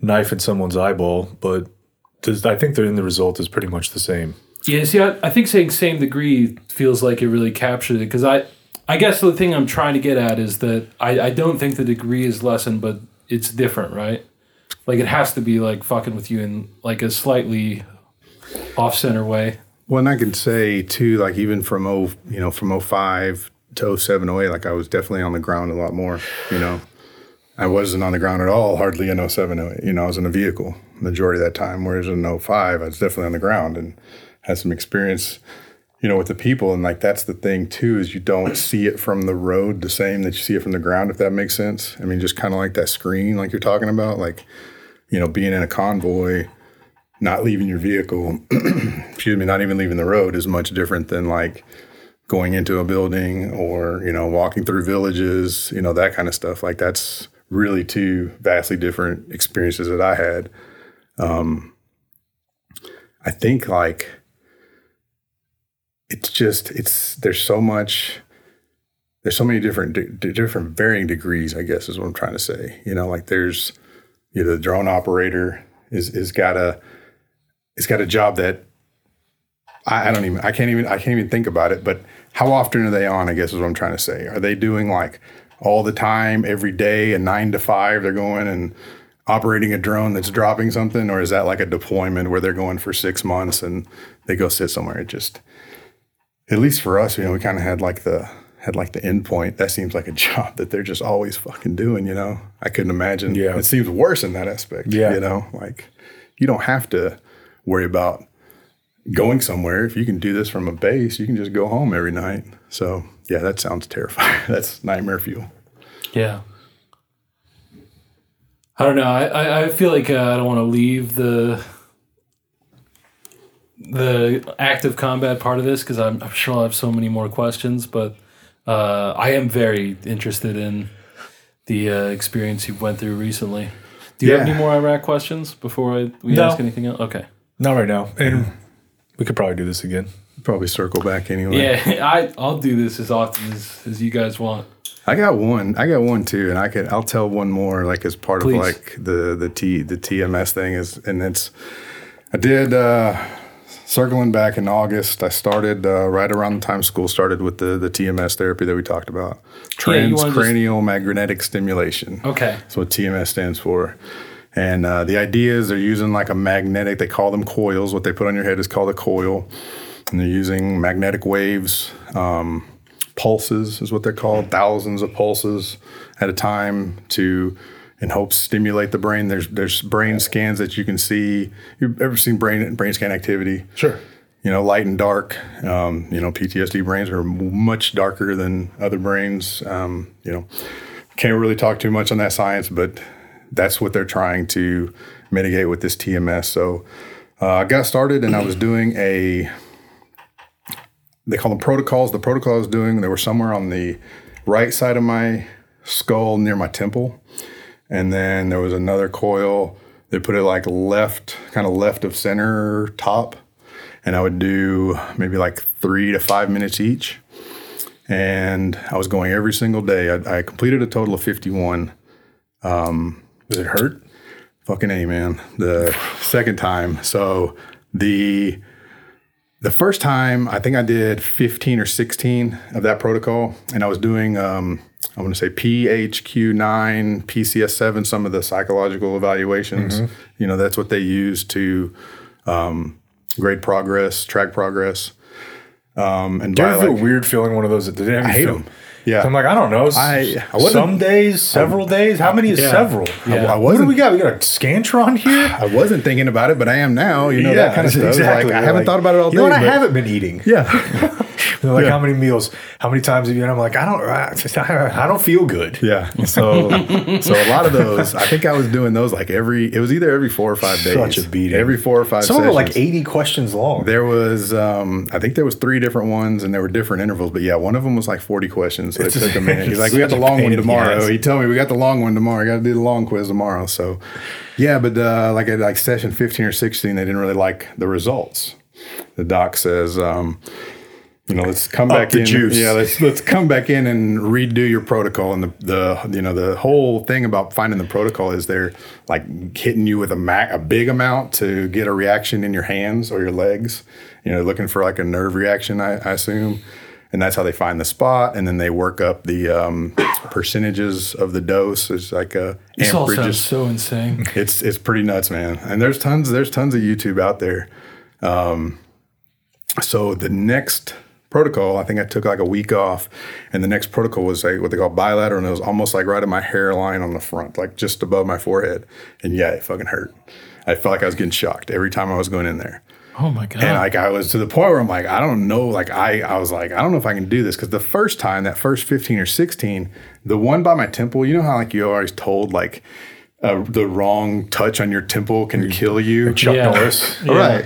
[SPEAKER 4] knife in someone's eyeball, but does, I think the end result is pretty much the same.
[SPEAKER 3] yeah. See, I, I think saying same degree feels like it really captures it because I, I guess the thing I'm trying to get at is that I, I don't think the degree is lessened, but it's different, right? Like it has to be like fucking with you in like a slightly off center way.
[SPEAKER 5] Well, and I can say too, like even from oh, you know, from 05 to 07, 08, like I was definitely on the ground a lot more. You know, I wasn't on the ground at all, hardly in 07, 08. You know, I was in a vehicle majority of that time. Whereas in 05, I was definitely on the ground and had some experience, you know, with the people. And like that's the thing too, is you don't see it from the road the same that you see it from the ground, if that makes sense. I mean, just kind of like that screen, like you're talking about, like you know, being in a convoy not leaving your vehicle, excuse me, not even leaving the road is much different than like going into a building or, you know, walking through villages, you know, that kind of stuff. Like that's really two vastly different experiences that I had. Um, I think like it's just, it's, there's so much, there's so many different, di- different varying degrees, I guess is what I'm trying to say. You know, like there's, you know, the drone operator is, is got a, it's got a job that I, I don't even I can't even I can't even think about it. But how often are they on? I guess is what I'm trying to say. Are they doing like all the time, every day, and nine to five? They're going and operating a drone that's dropping something, or is that like a deployment where they're going for six months and they go sit somewhere? It just, at least for us, you know, we kind of had like the had like the endpoint. That seems like a job that they're just always fucking doing. You know, I couldn't imagine.
[SPEAKER 4] Yeah.
[SPEAKER 5] it seems worse in that aspect.
[SPEAKER 4] Yeah.
[SPEAKER 5] you know, like you don't have to worry about going somewhere. If you can do this from a base, you can just go home every night. So yeah, that sounds terrifying. That's nightmare fuel.
[SPEAKER 3] Yeah. I don't know. I, I, I feel like uh, I don't want to leave the the active combat part of this because I'm, I'm sure I'll have so many more questions. But uh, I am very interested in the uh, experience you went through recently. Do you have any more Iraq questions before I, we
[SPEAKER 4] No.
[SPEAKER 3] ask anything else? Okay.
[SPEAKER 4] Not right now. And we could probably do this again.
[SPEAKER 5] Probably circle back anyway.
[SPEAKER 3] Yeah, I I'll do this as often as, as you guys want.
[SPEAKER 5] I got one. I got one too, and I could. I'll tell one more, like as part
[SPEAKER 3] Please.
[SPEAKER 5] of like the the T the TMS thing is, and it's. I did uh, circling back in August, I started uh, right around the time school started with the the TMS therapy that we talked about,
[SPEAKER 3] Yeah, just-
[SPEAKER 5] transcranial magnetic stimulation.
[SPEAKER 3] Okay.
[SPEAKER 5] That's what TMS stands for. And uh, the idea is they're using like a magnetic, they call them coils. What they put on your head is called a coil. And they're using magnetic waves, um, pulses is what they're called, thousands of pulses at a time to, in hopes, stimulate the brain. There's there's brain scans that you can see. You've ever seen brain brain scan activity?
[SPEAKER 4] Sure.
[SPEAKER 5] you know, light and dark. Um, you know, PTSD brains are much darker than other brains. Um, you know, can't really talk too much on that science, but that's what they're trying to mitigate with this TMS. So uh, I got started and I was doing a, they call them protocols. The protocol I was doing, they were somewhere on the right side of my skull near my temple. And then there was another coil. They put it like left, kind of left of center top and I would do maybe like three to five minutes each. And I was going every single day. I, I completed a total of 51.
[SPEAKER 4] Does it hurt?
[SPEAKER 5] Fucking A, man. The second time. So the the first time, I think I did 15 or 16 of that protocol. And I was doing, um, I want to say PHQ9, PCS7, some of the psychological evaluations. You know, that's what they use to um, grade progress, track progress. Um, and
[SPEAKER 4] Do you ever feel
[SPEAKER 5] like,
[SPEAKER 4] weird feeling one of those? That didn't have
[SPEAKER 5] I hate
[SPEAKER 4] feel-
[SPEAKER 5] them. Yeah.
[SPEAKER 4] I'm like, I don't know.
[SPEAKER 5] I- I
[SPEAKER 4] some days, several days. How many is
[SPEAKER 3] Yeah.
[SPEAKER 4] several?
[SPEAKER 3] Yeah.
[SPEAKER 5] I
[SPEAKER 4] What do we got? We got a Scantron here.
[SPEAKER 5] I wasn't thinking about it, but I am now. You know that kind of stuff.
[SPEAKER 4] Exactly.
[SPEAKER 5] Like, I haven't
[SPEAKER 4] like,
[SPEAKER 5] thought about it all day.
[SPEAKER 4] You know what? I haven't been eating.
[SPEAKER 5] Yeah,
[SPEAKER 4] They're like,
[SPEAKER 5] Yeah.
[SPEAKER 4] how many meals? How many times have you? And I'm like, I don't. I, I don't feel good.
[SPEAKER 5] yeah. So, so a lot of those. I think I was doing those like every. It was either every four or five days.
[SPEAKER 4] Such a beating.
[SPEAKER 5] Every four or five.
[SPEAKER 4] Some of them like 80 questions long.
[SPEAKER 5] There was, um, I think there was three different ones, and there were different intervals. But yeah, one of them was like forty questions. So it
[SPEAKER 4] It's-
[SPEAKER 5] took a minute. He's like, "We got the long one tomorrow." He told me we got the long one tomorrow. I got to do the long quiz tomorrow. So, yeah, but uh, like at like session fifteen or sixteen, they didn't really like the results. The doc says, um, you know, let's come
[SPEAKER 4] Up
[SPEAKER 5] back in.
[SPEAKER 4] juice.
[SPEAKER 5] Yeah, let's let's come back in and redo your protocol. And the the you know the whole thing about finding the protocol is they're like hitting you with a ma- a big amount to get a reaction in your hands or your legs. You know, looking for like a nerve reaction, I, I assume. And that's how they find the spot, and then they work up the um, percentages of the dose. It's like a
[SPEAKER 3] This all sounds so insane.
[SPEAKER 5] it's it's pretty nuts, man. And there's tons there's tons of YouTube out there. Um, so the next protocol, I think I took like a week off, and the next protocol was like what they call bilateral, and it was almost like right at my hairline on the front, like just above my forehead. And yeah, it fucking hurt. I felt like I was getting shocked every time I was going in there.
[SPEAKER 3] Oh my god.
[SPEAKER 5] And like I was to the point where I'm like, I don't know. Like I, I was like, I don't know if I can do this because the first time, that first 15 or 16, the one by my temple, you know how like you're always told like uh, the wrong touch on your temple can kill you.
[SPEAKER 4] Chuck
[SPEAKER 3] Yeah.
[SPEAKER 4] Norris.
[SPEAKER 3] Yeah.
[SPEAKER 5] Right.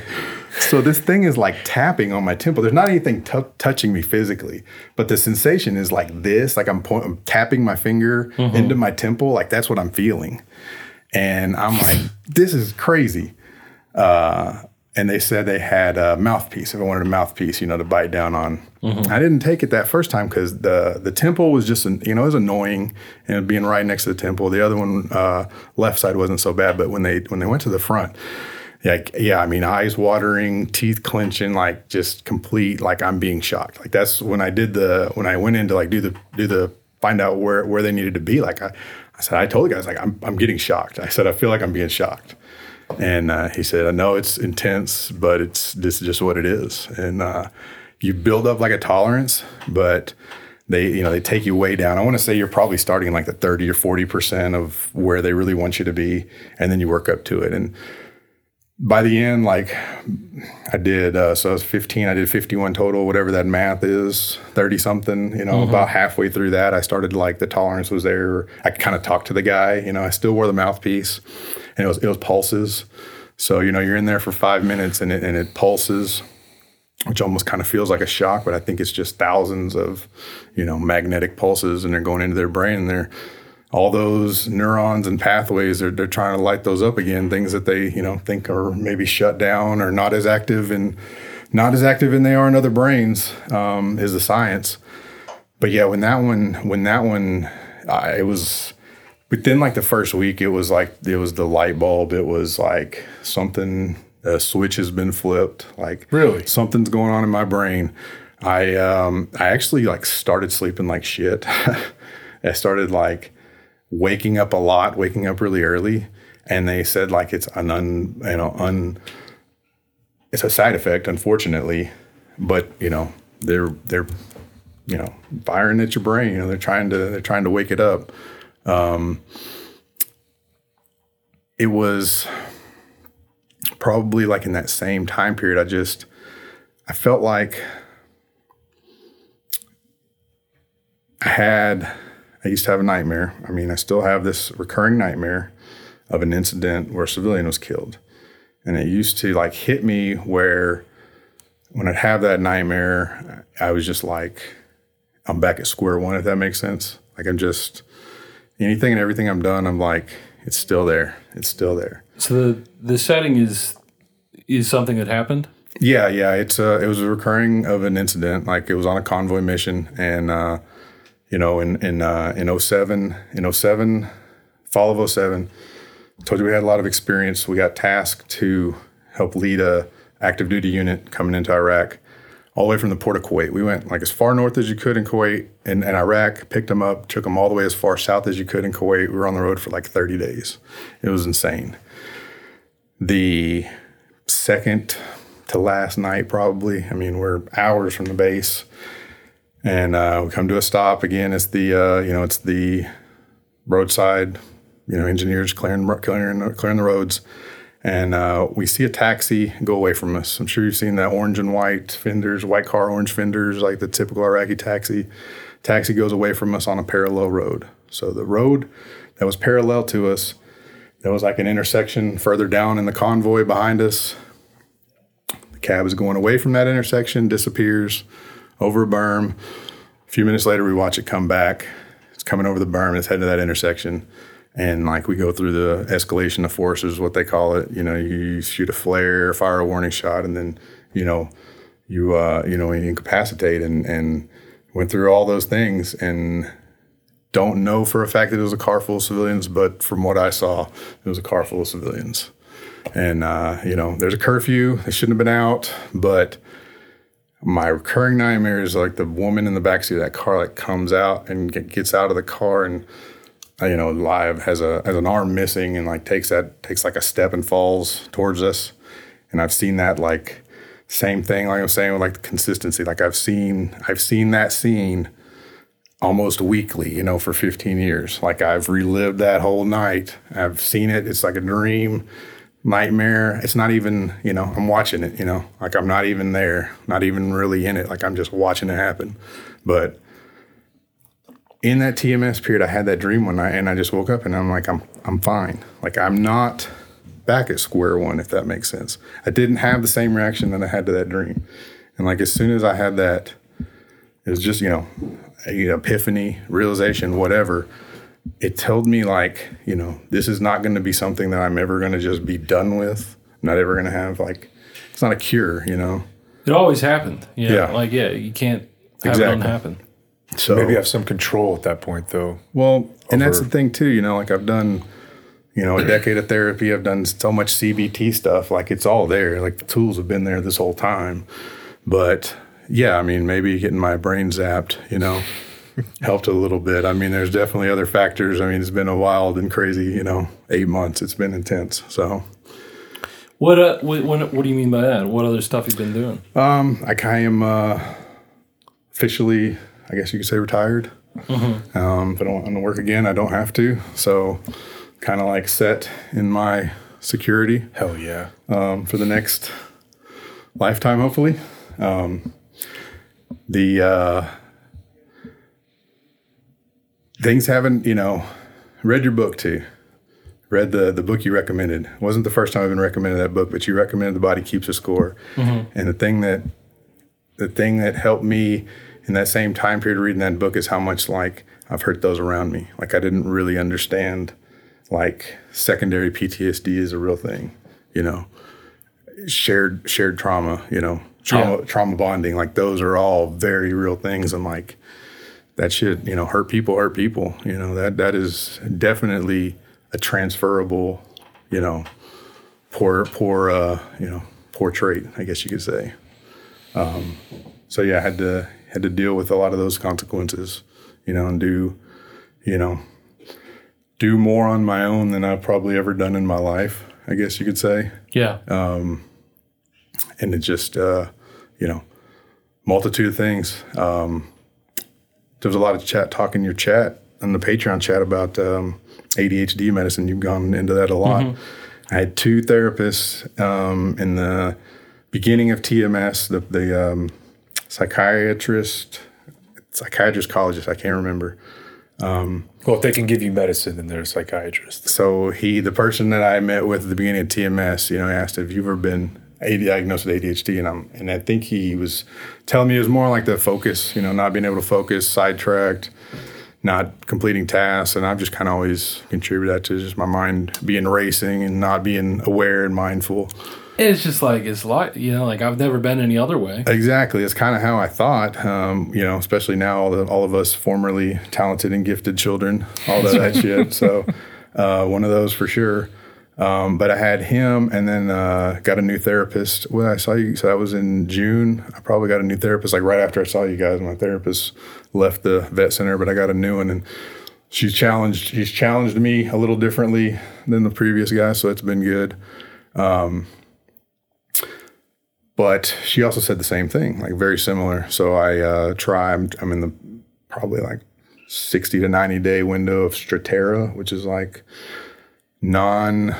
[SPEAKER 5] So this thing is like tapping on my temple. There's not anything t- touching me physically, but the sensation is like this. Like I'm, point- I'm tapping my finger into my temple. Like that's what I'm feeling. And I'm like, this is crazy. Uh, and they said they had a mouthpiece. If I wanted a mouthpiece, you know, to bite down on. I didn't take it that first time because the the temple was just, an, you know, it was annoying and being right next to the temple. The other one, uh, left side, wasn't so bad. But when they when they went to the front, like yeah. I mean, eyes watering, teeth clenching, like just complete. Like I'm being shocked. Like that's when I did the when I went in to like do the do the find out where where they needed to be. Like I, I said, I told the guys like I'm I'm getting shocked. I said I feel like I'm being shocked. And uh, he said, I know it's intense, but it's this is just what it is. And uh, you build up like a tolerance, but they, you know, they take you way down. I want to say you're probably starting like the 30 or 40% of where they really want you to be. And then you work up to it. And by the end, like I did, uh, so I was 15, I did 51 total, whatever that math is, 30 something, you know, about halfway through that, I started like the tolerance was there. I could kind of talk to the guy, you know, I still wore the mouthpiece and it was, it was pulses. So, you know, you're in there for five minutes and it, and it pulses, which almost kind of feels like a shock, but I think it's just thousands of, you know, magnetic pulses and they're going into their brain and they're, all those neurons and pathways they're, they're trying to light those up again things that they you know think are maybe shut down or not as active and not as active in they are in other brains um, is the science but yeah when that one when that one uh, it was within like the first week it was like it was the light bulb it was like something a switch has been flipped. Like
[SPEAKER 4] Really?
[SPEAKER 5] something's going on in my brain. I um I actually like started sleeping like shit. I started like waking up a lot, waking up really early, and they said like it's an un you know un it's a side effect, unfortunately, but you know they're they're you know firing at your brain. You know they're trying to they're trying to wake it up. Um, it was probably like in that same time period. I just I felt like I had I used to have a nightmare. I mean, I still have this recurring nightmare of an incident where a civilian was killed. And it used to like hit me where when I'd have that nightmare, I was just like, I'm back at square one, if that makes sense. Like I'm just anything and everything I'm done, I'm like, it's still there. It's still there.
[SPEAKER 3] So the the setting is is something that happened.
[SPEAKER 5] Yeah, yeah. It's uh it was a recurring of an incident. Like it was on a convoy mission and uh you know in in uh in 07 in 07 fall of 07 told you we had a lot of experience. We got tasked to help lead a active duty unit coming into Iraq all the way from the port of Kuwait. We went like as far north as you could in Kuwait and, and Iraq, picked them up, took them all the way as far south as you could in Kuwait. We were on the road for like 30 days. It was insane. The second to last night, probably. I mean, we're hours from the base, and uh, we come to a stop again. It's the uh, you know it's the roadside, you know, engineers clearing clearing clearing the roads, and uh, we see a taxi go away from us. I'm sure you've seen that orange and white fenders, white car, orange fenders, like the typical Iraqi taxi. Taxi goes away from us on a parallel road. So the road that was parallel to us, there was like an intersection further down in the convoy behind us. The cab is going away from that intersection, disappears over a berm. A few minutes later, we watch it come back. It's coming over the berm. It's heading to that intersection. And like we go through the escalation of forces, what they call it. You know, you shoot a flare, fire a warning shot, and then you know, you uh, you know, incapacitate and and went through all those things and don't know for a fact that it was a car full of civilians, but from what I saw, it was a car full of civilians. And uh, you know, there's a curfew. They shouldn't have been out, but my recurring nightmare is like the woman in the backseat of that car like comes out and get, gets out of the car and uh, you know live has a has an arm missing and like takes that takes like a step and falls towards us. And i've seen that like same thing like i'm saying with like the consistency. Like i've seen i've seen that scene almost weekly you know for 15 years. Like i've relived that whole night. I've seen it. It's like a dream nightmare it's not even you know i'm watching it you know like i'm not even there not even really in it like i'm just watching it happen but in that TMS period, I had that dream one night, and I just woke up and I'm like, I'm I'm fine. Like I'm not back at square one, if that makes sense. I didn't have the same reaction that I had to that dream, and like as soon as I had that, it was just you know, epiphany, realization, whatever. It told me like, you know, this is not going to be something that I'm ever going to just be done with. I'm not ever going to have like, it's not a cure, you know.
[SPEAKER 3] It always happened. Yeah.
[SPEAKER 5] Yeah.
[SPEAKER 3] Like yeah, you can't have it
[SPEAKER 5] Exactly.
[SPEAKER 3] unhappen.
[SPEAKER 5] So
[SPEAKER 4] Maybe have some control at that point, though.
[SPEAKER 5] Well, and that's the thing too. You know, like I've done, you know, a decade of therapy. I've done so much CBT stuff. Like it's all there. Like the tools have been there this whole time. But yeah, I mean, maybe getting my brain zapped, you know, helped a little bit. I mean, there's definitely other factors. I mean, it's been a wild and crazy, you know, eight months. It's been intense. So
[SPEAKER 3] What uh, what, what what do you mean by that? What other stuff you've been doing?
[SPEAKER 5] um, I kind of am uh, officially, I guess you could say, retired. Um, if I don't want to work again, I don't have to. So kind of like set in my security.
[SPEAKER 4] Hell yeah.
[SPEAKER 5] um, for the next lifetime, hopefully. Um, the uh, things haven't, you know, read your book too. Read the the book you recommended. It wasn't the first time I've been recommended that book, but you recommended The Body Keeps a Score. Mm-hmm. And the thing that the thing that helped me in that same time period reading that book is how much like I've hurt those around me. Like I didn't really understand like secondary PTSD is a real thing, you know. Shared shared trauma, you know, trauma
[SPEAKER 3] Yeah.
[SPEAKER 5] trauma bonding, like those are all very real things and like that should, you know, hurt people hurt people, you know. That that is definitely a transferable, you know, poor poor uh, you know poor trait, I guess you could say. Um, so yeah, I had to had to deal with a lot of those consequences, you know, and do you know do more on my own than I've probably ever done in my life. I guess you could say
[SPEAKER 3] Yeah.
[SPEAKER 5] um, and it just uh, you know multitude of things um, there was a lot of chat talk in your chat on the patreon chat about um, adhd medicine. You've gone into that a lot. I had two therapists um, in the beginning of tms the, the um, psychiatrist psychiatrist colleges i can't remember.
[SPEAKER 4] Well, if they can give you medicine, then they're a psychiatrist.
[SPEAKER 5] so he the person that I met with at the beginning of TMS, you know, asked if you've ever been diagnosed with ADHD, and I'm and I think he was telling me it was more like the focus, you know, not being able to focus, sidetracked, not completing tasks, and I've just kind of always contributed that to just my mind being racing and not being aware and mindful.
[SPEAKER 3] It's just like it's like you know, like I've never been any other way.
[SPEAKER 5] Exactly. It's kind of how I thought. Um, you know, especially now, all, the, all of us formerly talented and gifted children, all of that shit. So, uh, one of those for sure. Um, but I had him, and then uh, got a new therapist. Well, I saw you. So that was in June. I probably got a new therapist like right after I saw you guys. My therapist left the vet center, but I got a new one, and she's challenged. She's challenged me a little differently than the previous guy, so it's been good. but she also said the same thing, like very similar. So I uh, try. I'm, I'm in the probably like 60 to 90 day window of Strattera, which is like non,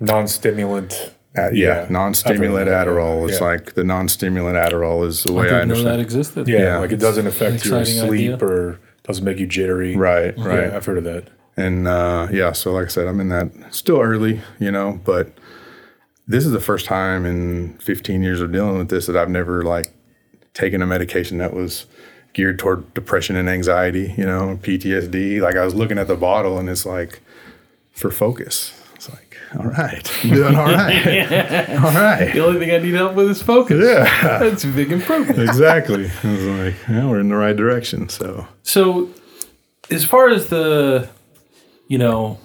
[SPEAKER 4] Non-stimulant.
[SPEAKER 5] uh, yeah,
[SPEAKER 4] Yeah,
[SPEAKER 5] non-stimulant
[SPEAKER 4] I've heard of that,
[SPEAKER 5] Adderall. It's
[SPEAKER 4] yeah.
[SPEAKER 5] like the non-stimulant Adderall is the way I,
[SPEAKER 3] didn't know that
[SPEAKER 5] understand.
[SPEAKER 3] existed.
[SPEAKER 4] Yeah,
[SPEAKER 5] Yeah.
[SPEAKER 4] like it doesn't affect your sleep
[SPEAKER 3] idea.
[SPEAKER 4] or doesn't make you jittery.
[SPEAKER 5] Right, right.
[SPEAKER 4] Yeah, I've heard of that.
[SPEAKER 5] And uh, yeah, so like I said, I'm in that still early, you know, but this is the first time in 15 years of dealing with this that I've never like taken a medication that was geared toward depression and anxiety, you know, PTSD. Like I was looking at the bottle and it's like for focus. It's like, all right, I'm doing all right. all right.
[SPEAKER 3] The only thing I need help with is focus.
[SPEAKER 5] Yeah.
[SPEAKER 3] That's a big improvement.
[SPEAKER 5] Exactly. I was like, yeah, we're in the right direction. So
[SPEAKER 3] So, as far as the, you know,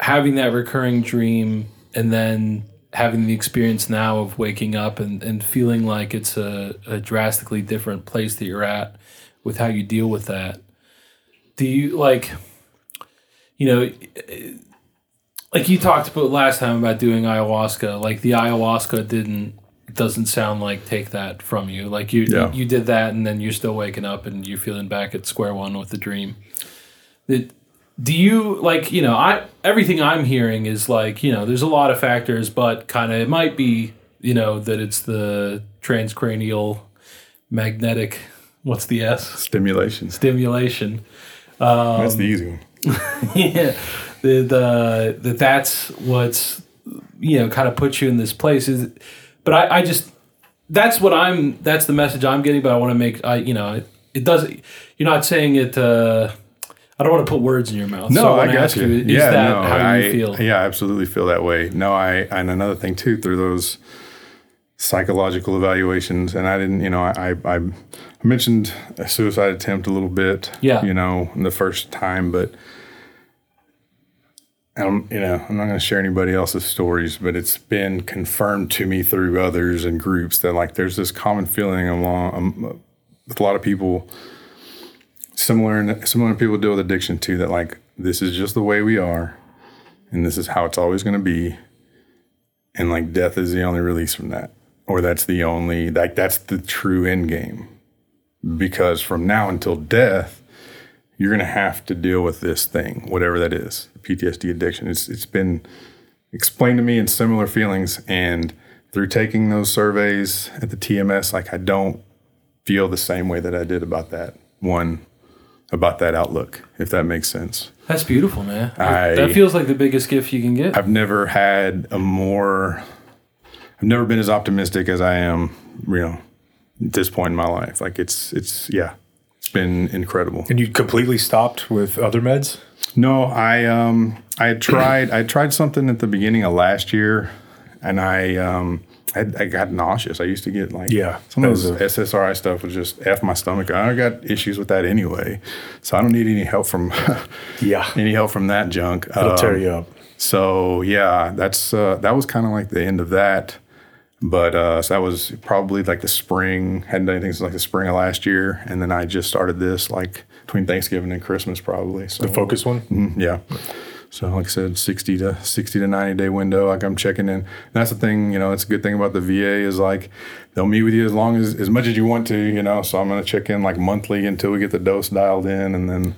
[SPEAKER 3] having that recurring dream and then having the experience now of waking up and, and feeling like it's a, a drastically different place that you're at with how you deal with that, do you like, you know, like you talked about last time about doing ayahuasca, like the ayahuasca didn't doesn't sound like take that from you. Like you
[SPEAKER 5] Yeah.
[SPEAKER 3] you, did that and then you're still waking up and you're feeling back at square one with the dream. It, do you like you know I everything I'm hearing is like you know there's a lot of factors, but kind of it might be you know that it's the transcranial magnetic what's the S
[SPEAKER 5] stimulation
[SPEAKER 3] stimulation
[SPEAKER 5] That's the easy one.
[SPEAKER 3] yeah, the, the that that's what's you know kind of puts you in this place is, but I, I just that's what I'm that's the message I'm getting. But I want to make I you know it, it doesn't. You're not saying it. uh I don't want to put words in your mouth.
[SPEAKER 5] No,
[SPEAKER 3] so I,
[SPEAKER 5] I got
[SPEAKER 3] ask
[SPEAKER 5] you.
[SPEAKER 3] you. Is
[SPEAKER 5] yeah,
[SPEAKER 3] that
[SPEAKER 5] no,
[SPEAKER 3] how
[SPEAKER 5] I,
[SPEAKER 3] you feel?
[SPEAKER 5] Yeah, I absolutely feel that way. No, I and another thing too through those psychological evaluations, and I didn't, you know, I I, I mentioned a suicide attempt a little bit.
[SPEAKER 3] Yeah.
[SPEAKER 5] you know, in the first time, but. I'm, you know, I'm not going to share anybody else's stories, but it's been confirmed to me through others and groups that like there's this common feeling along um, with a lot of people similar in, similar people deal with addiction too that like this is just the way we are and this is how it's always going to be and like death is the only release from that or that's the only like that's the true end game. Because from now until death you're going to have to deal with this thing whatever that is PTSD addiction it's it's been explained to me in similar feelings and through taking those surveys at the TMS like I don't feel the same way that I did about that one about that outlook, if that makes sense.
[SPEAKER 3] That's beautiful, man.
[SPEAKER 5] I-
[SPEAKER 3] that feels like the biggest gift you can get.
[SPEAKER 5] I've never had a more, I've never been as optimistic as I am, you know, at this point in my life. Like it's, it's, yeah, it's been incredible.
[SPEAKER 4] And you completely stopped with other meds?
[SPEAKER 5] No, I, um, I tried, I tried something at the beginning of last year and I, um, I, I got nauseous. I used to get like
[SPEAKER 4] Yeah,
[SPEAKER 5] some of those
[SPEAKER 4] was
[SPEAKER 5] SSRI stuff was just f my stomach. I got issues with that anyway, so I don't need any help from
[SPEAKER 4] Yeah.
[SPEAKER 5] any help from that junk.
[SPEAKER 4] It'll
[SPEAKER 5] Um,
[SPEAKER 4] tear you up.
[SPEAKER 5] So yeah, that's uh, that was kind of like the end of that. But uh, so that was probably like the spring. Hadn't done anything since like the spring of last year, and then I just started this like between Thanksgiving and Christmas, probably. So
[SPEAKER 4] The focus one.
[SPEAKER 5] Mhm, yeah. So like I said, sixty to sixty to ninety day window. Like I'm checking in. And that's the thing, you know. It's a good thing about the VA is like they'll meet with you as long as as much as you want to, you know. So I'm gonna check in like monthly until we get the dose dialed in, and then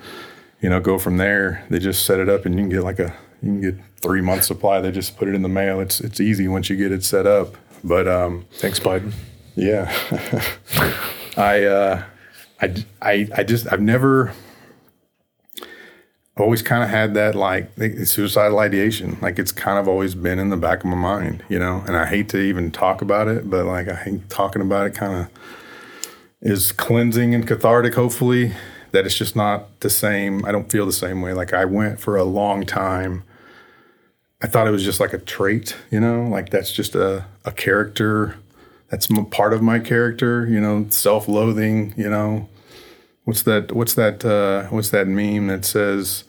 [SPEAKER 5] you know go from there. They just set it up, and you can get like a you can get three month supply. They just put it in the mail. It's it's easy once you get it set up. But um,
[SPEAKER 4] Thanks, Biden.
[SPEAKER 5] yeah. I, uh, I, I, I just, I've never always kind of had that like suicidal ideation. Like it's kind of always been in the back of my mind, you know, and I hate to even talk about it, but like I think talking about it kind of is cleansing and cathartic, hopefully, that it's just not the same. I don't feel the same way. Like I went for a long time. I thought it was just like a trait, you know, like that's just a, a character. That's m- part of my character, you know, self-loathing, you know. What's that? What's that? Uh, what's that meme that says,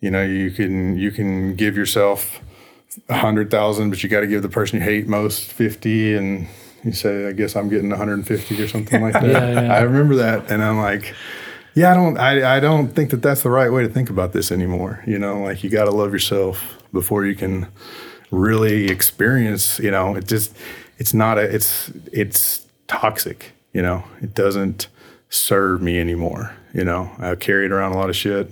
[SPEAKER 5] you know, you can you can give yourself a hundred thousand, but you got to give the person you hate most fifty, and you say, I guess I'm getting 150 or something like that.
[SPEAKER 3] Yeah, yeah.
[SPEAKER 5] I remember that, and I'm like, yeah, I don't, I, I don't think that that's the right way to think about this anymore. You know, like you got to love yourself before you can really experience. You know, it just, it's not a, it's, it's toxic. You know, it doesn't serve me anymore. You know, I've carried around a lot of shit,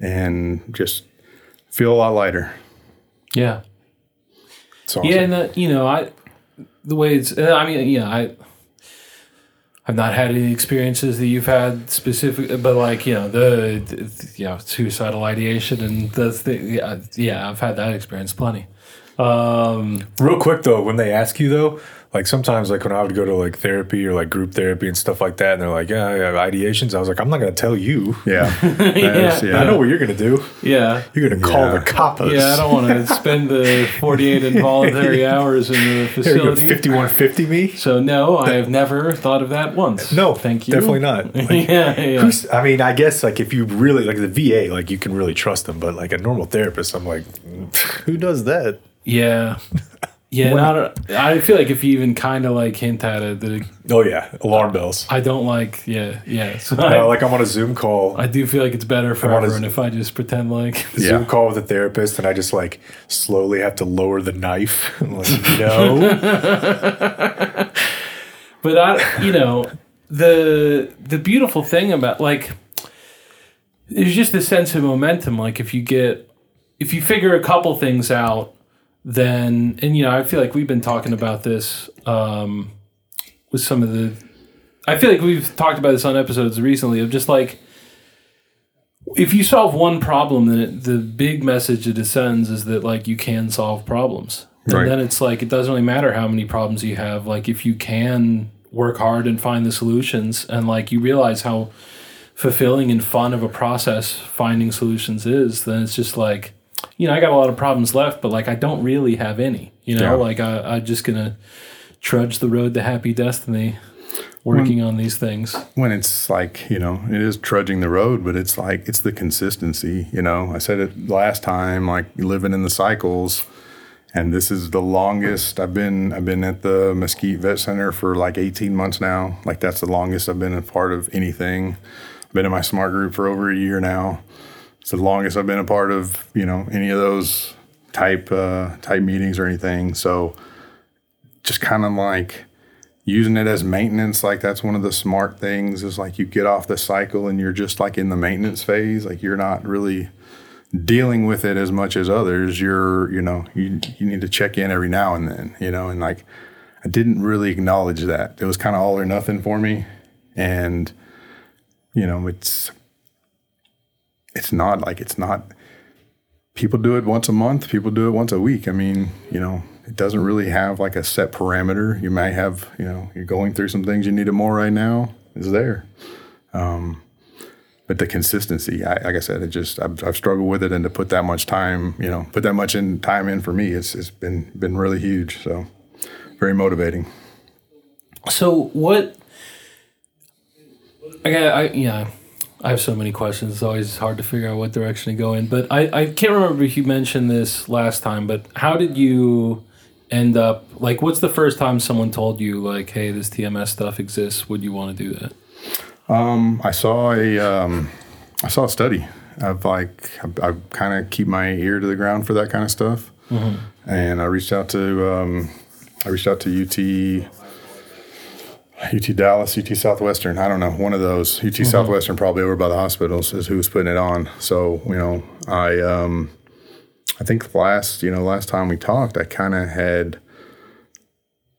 [SPEAKER 5] and just feel a lot lighter.
[SPEAKER 3] Yeah.
[SPEAKER 4] Awesome.
[SPEAKER 3] Yeah, and you know, I the way it's. I mean, yeah, I. I've not had any experiences that you've had specific, but like you know the, the you know suicidal ideation and the, the yeah, yeah I've had that experience plenty. Um,
[SPEAKER 4] Real quick though, when they ask you though, like sometimes like when I would go to like therapy or like group therapy and stuff like that, and they're like, "Yeah, I have ideations." I was like, "I'm not gonna tell you.
[SPEAKER 5] Yeah, That's-
[SPEAKER 3] Yeah.
[SPEAKER 4] I know what you're gonna do.
[SPEAKER 3] yeah,
[SPEAKER 4] You're gonna call
[SPEAKER 5] Yeah.
[SPEAKER 4] the coppers.
[SPEAKER 3] yeah. I don't want to spend the forty-eight involuntary hours in the
[SPEAKER 4] Here you go,
[SPEAKER 3] facility.
[SPEAKER 4] 5150 me.
[SPEAKER 3] So no, I have never thought of that once.
[SPEAKER 4] No,
[SPEAKER 3] thank you.
[SPEAKER 4] Definitely not. Like,
[SPEAKER 3] yeah, yeah.
[SPEAKER 4] I mean, I guess like if you really like the VA, like you can really trust them, but like a normal therapist, I'm like, who does that?
[SPEAKER 3] Yeah. Yeah, and I, don't, I feel like if you even kind of like hint at it, that it,
[SPEAKER 4] Oh yeah, alarm bells.
[SPEAKER 3] I don't like. Yeah, yeah. So
[SPEAKER 4] Uh,
[SPEAKER 3] I,
[SPEAKER 4] like I'm on a Zoom call,
[SPEAKER 3] I do feel like it's better for
[SPEAKER 4] wanna-
[SPEAKER 3] everyone if I just pretend like.
[SPEAKER 5] Yeah.
[SPEAKER 4] Zoom call with a therapist, and I just like slowly have to lower the knife. I'm like, no,
[SPEAKER 3] But I, you know, the the beautiful thing about like, there's just a sense of momentum. Like if you get, if you figure a couple things out, then and you know, I feel like we've been talking about this um, with some of the. I feel like we've talked about this on episodes recently of just like. If you solve one problem, then it, the big message it sends is that like you can solve problems. And
[SPEAKER 5] Right.
[SPEAKER 3] then it's like it doesn't really matter how many problems you have. Like if you can work hard and find the solutions, and like you realize how fulfilling and fun of a process finding solutions is, then it's just like, you know, I got a lot of problems left, but like I don't really have any. You know,
[SPEAKER 5] Yeah.
[SPEAKER 3] like I, I'm just gonna trudge the road to happy destiny, working on these things.
[SPEAKER 5] when it's like you know it is trudging the road but it's like it's the consistency you know i said it last time like living in the cycles and this is the longest i've been i've been at the mesquite vet center for like 18 months now like that's the longest i've been a part of anything i've been in my smart group for over a year now it's the longest i've been a part of you know any of those type uh type meetings or anything. So just kind of like using it as maintenance like that's one of the smart things is like you get off the cycle and you're just like in the maintenance phase. Like you're not really dealing with it as much as others. You're you know you, you need to check in every now and then you know and like i didn't really acknowledge that. It was kind of all or nothing for me. And you know it's it's not like it's not people do it once a month people do it once a week i mean you know it doesn't really have like a set parameter you might have you know you're going through some things you need it more right now is there um, but the consistency I, like i said it just I've, I've struggled with it and to put that much time you know put that much in time in for me it's, it's been been really huge so very motivating
[SPEAKER 3] So what? I got. I yeah. I have so many questions. It's always hard to figure out what direction to go in. But I, I can't remember if you mentioned this last time, but how did you end up like what's the first time someone told you like, hey, this TMS stuff exists, would you want to do that?
[SPEAKER 5] I saw a um, I saw a study of like I, I kind of keep my ear to the ground for that kind of stuff, and I reached out to um, I reached out to UT. UT Dallas, UT Southwestern. I don't know, one of those. UT Southwestern, probably over by the hospitals, is who's putting it on. So you know, I um, I think last you know last time we talked, I kind of had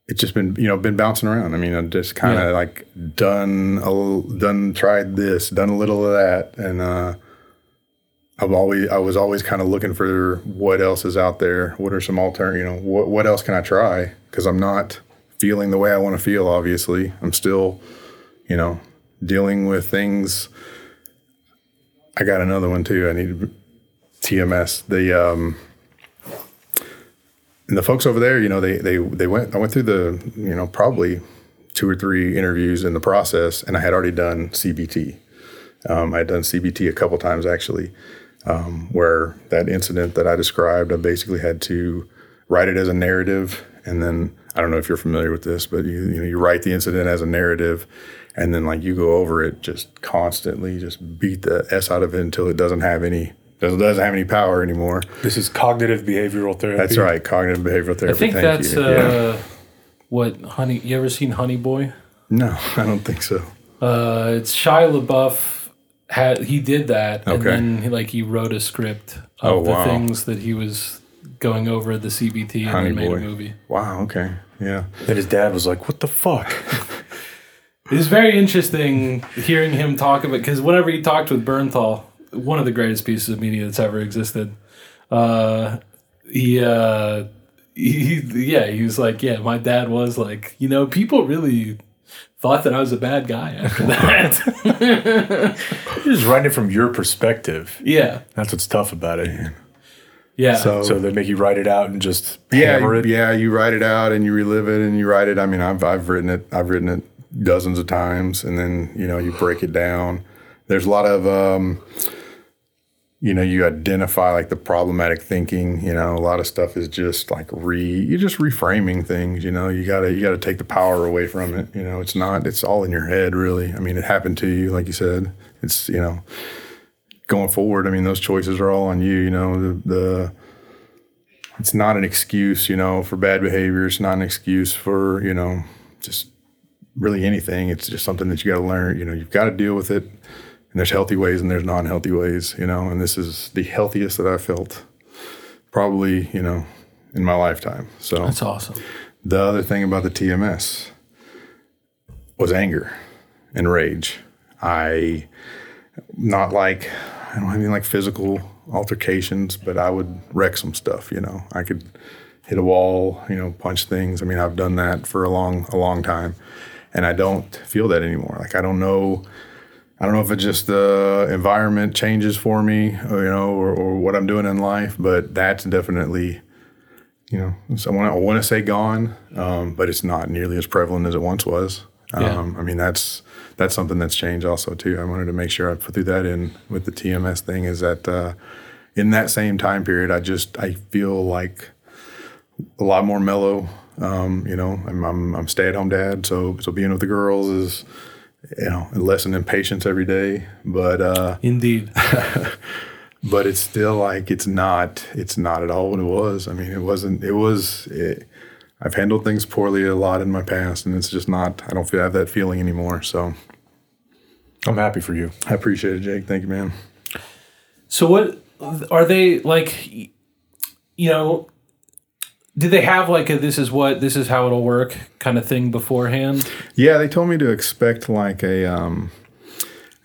[SPEAKER 5] it's just been you know been bouncing around. I mean, I just kind of
[SPEAKER 3] Yeah.
[SPEAKER 5] like done a little, done tried this, done a little of that, and uh, I've always I was always kind of looking for what else is out there. What are some alternate? You know, what what else can I try? Because I'm not feeling the way I want to feel. Obviously, I'm still you know dealing with things. I got another one too. I need TMS. The um, and the folks over there, you know, they they they went. I went through the, you know, probably two or three interviews in the process, and I had already done CBT. Um, I had done CBT a couple times actually, um, where that incident that I described, I basically had to write it as a narrative, and then I don't know if you're familiar with this, but you you know you write the incident as a narrative, and then like you go over it just constantly, just beat the s out of it until it doesn't have any doesn't doesn't have any power anymore.
[SPEAKER 4] This is cognitive behavioral therapy.
[SPEAKER 5] That's right, cognitive behavioral therapy.
[SPEAKER 3] I think
[SPEAKER 5] Thank
[SPEAKER 3] that's
[SPEAKER 5] you.
[SPEAKER 3] uh,
[SPEAKER 5] Yeah.
[SPEAKER 3] what honey. You ever seen Honey Boy?
[SPEAKER 5] No, I don't think so.
[SPEAKER 3] Uh, it's Shia LaBeouf. Had he did that, and then he, like he wrote a script of
[SPEAKER 5] Oh,
[SPEAKER 3] the
[SPEAKER 5] wow.
[SPEAKER 3] things that he was going over the CBT and
[SPEAKER 5] Honey
[SPEAKER 3] then made
[SPEAKER 5] Boy.
[SPEAKER 3] a movie.
[SPEAKER 5] Wow. Okay. Yeah.
[SPEAKER 4] Then his dad was like, "What the fuck?"
[SPEAKER 3] It's very interesting hearing him talk about because whenever he talked with Bernthal, one of the greatest pieces of media that's ever existed, uh, he, uh, he, yeah, he was like, yeah, my dad was like, you know, people really thought that I was a bad guy after that.
[SPEAKER 4] You're just writing it from your perspective.
[SPEAKER 3] yeah,
[SPEAKER 4] That's what's tough about it.
[SPEAKER 3] Yeah.
[SPEAKER 5] So,
[SPEAKER 4] So they make you write it out and just
[SPEAKER 5] yeah,
[SPEAKER 4] hammer it.
[SPEAKER 5] yeah. You write it out and you relive it and you write it. I mean, I've I've written it. I've written it dozens of times, and then you know you break it down. There's a lot of um, you know you identify like the problematic thinking. You know, a lot of stuff is just like re you're just reframing things. You know, you gotta you gotta take the power away from it. You know, it's not. It's all in your head, really. I mean, it happened to you, like you said. It's you know. Going forward, I mean, those choices are all on you. You know, the, the it's not an excuse, you know, for bad behavior. It's not an excuse for, you know, just really anything. It's just something that you got to learn. You know, you've got to deal with it. And there's healthy ways and there's non healthy ways, you know, and this is the healthiest that I've felt probably, you know, in my lifetime. So
[SPEAKER 3] that's awesome.
[SPEAKER 5] the other thing about the TMS was anger and rage. I not like I don't have any like physical altercations, but I would wreck some stuff. You know, I could hit a wall, you know, punch things. I mean, I've done that for a long a long time, and I don't feel that anymore. Like I don't know. I don't know if it's just the environment changes for me, or, you know, or, or what I'm doing in life, but that's definitely you know, so I want to, I want to say gone, um, but it's not nearly as prevalent as it once was.
[SPEAKER 3] Yeah.
[SPEAKER 5] Um, I mean, that's that's something that's changed also too. I wanted to make sure I put through that in with the TMS thing. Is that uh, in that same time period, I just I feel like a lot more mellow. Um, you know, I'm I'm, I'm stay at home dad, so so being with the girls is you know a lesson in patience every day. But uh,
[SPEAKER 3] Indeed.
[SPEAKER 5] but it's still like it's not it's not at all what it was i mean it wasn't it was it, i've handled things poorly a lot in my past and it's just not i don't feel I have that feeling anymore so
[SPEAKER 4] I'm happy for you.
[SPEAKER 5] i appreciate it jake thank you man
[SPEAKER 3] So what are they like? You know, did they have like a this is what this is how it'll work kind of thing beforehand?
[SPEAKER 5] yeah they told me to expect like a um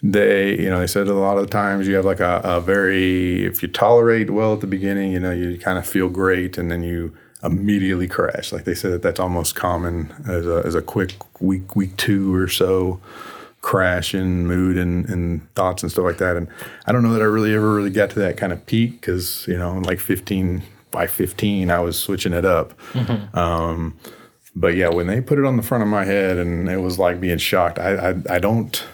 [SPEAKER 5] they you know they said a lot of the times you have like a, a very if you tolerate well at the beginning you know you kind of feel great and then you immediately crash like they said that that's almost common as a, as a quick week week two or so crash in mood and, and thoughts and stuff like that and i don't know that i really ever really got to that kind of peak because you know like 15 by 15 i was switching it up um, but yeah when they put it on the front of my head and it was like being shocked i i, I don't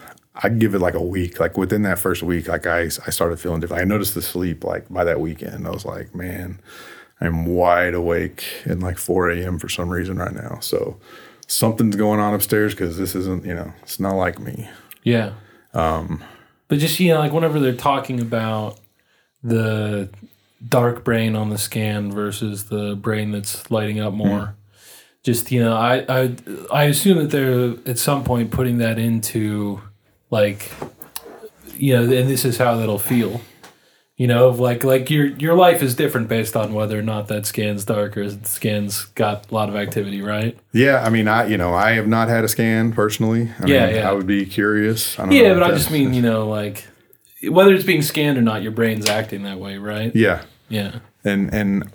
[SPEAKER 5] I give it like a week. Like within that first week, like I, I started feeling different. I noticed the sleep like by that weekend. I was like, man, I'm wide awake at like 4 a.m. for some reason right now. So something's going on upstairs because this isn't, you know, it's not like me.
[SPEAKER 3] Yeah. Um, but just you know, like whenever they're talking about the dark brain on the scan versus the brain that's lighting up more, just you know, I I I assume that they're at some point putting that into like you know, and this is how that'll feel. You know, like like your your life is different based on whether or not that scan's dark or scan's got a lot of activity, right?
[SPEAKER 5] Yeah, I mean, I you know, I have not had a scan personally. I
[SPEAKER 3] Yeah,
[SPEAKER 5] mean,
[SPEAKER 3] yeah.
[SPEAKER 5] I would be curious. I don't
[SPEAKER 3] Yeah, but I just mean, you know, like whether it's being scanned or not, your brain's acting that way, right?
[SPEAKER 5] yeah,
[SPEAKER 3] Yeah.
[SPEAKER 5] and and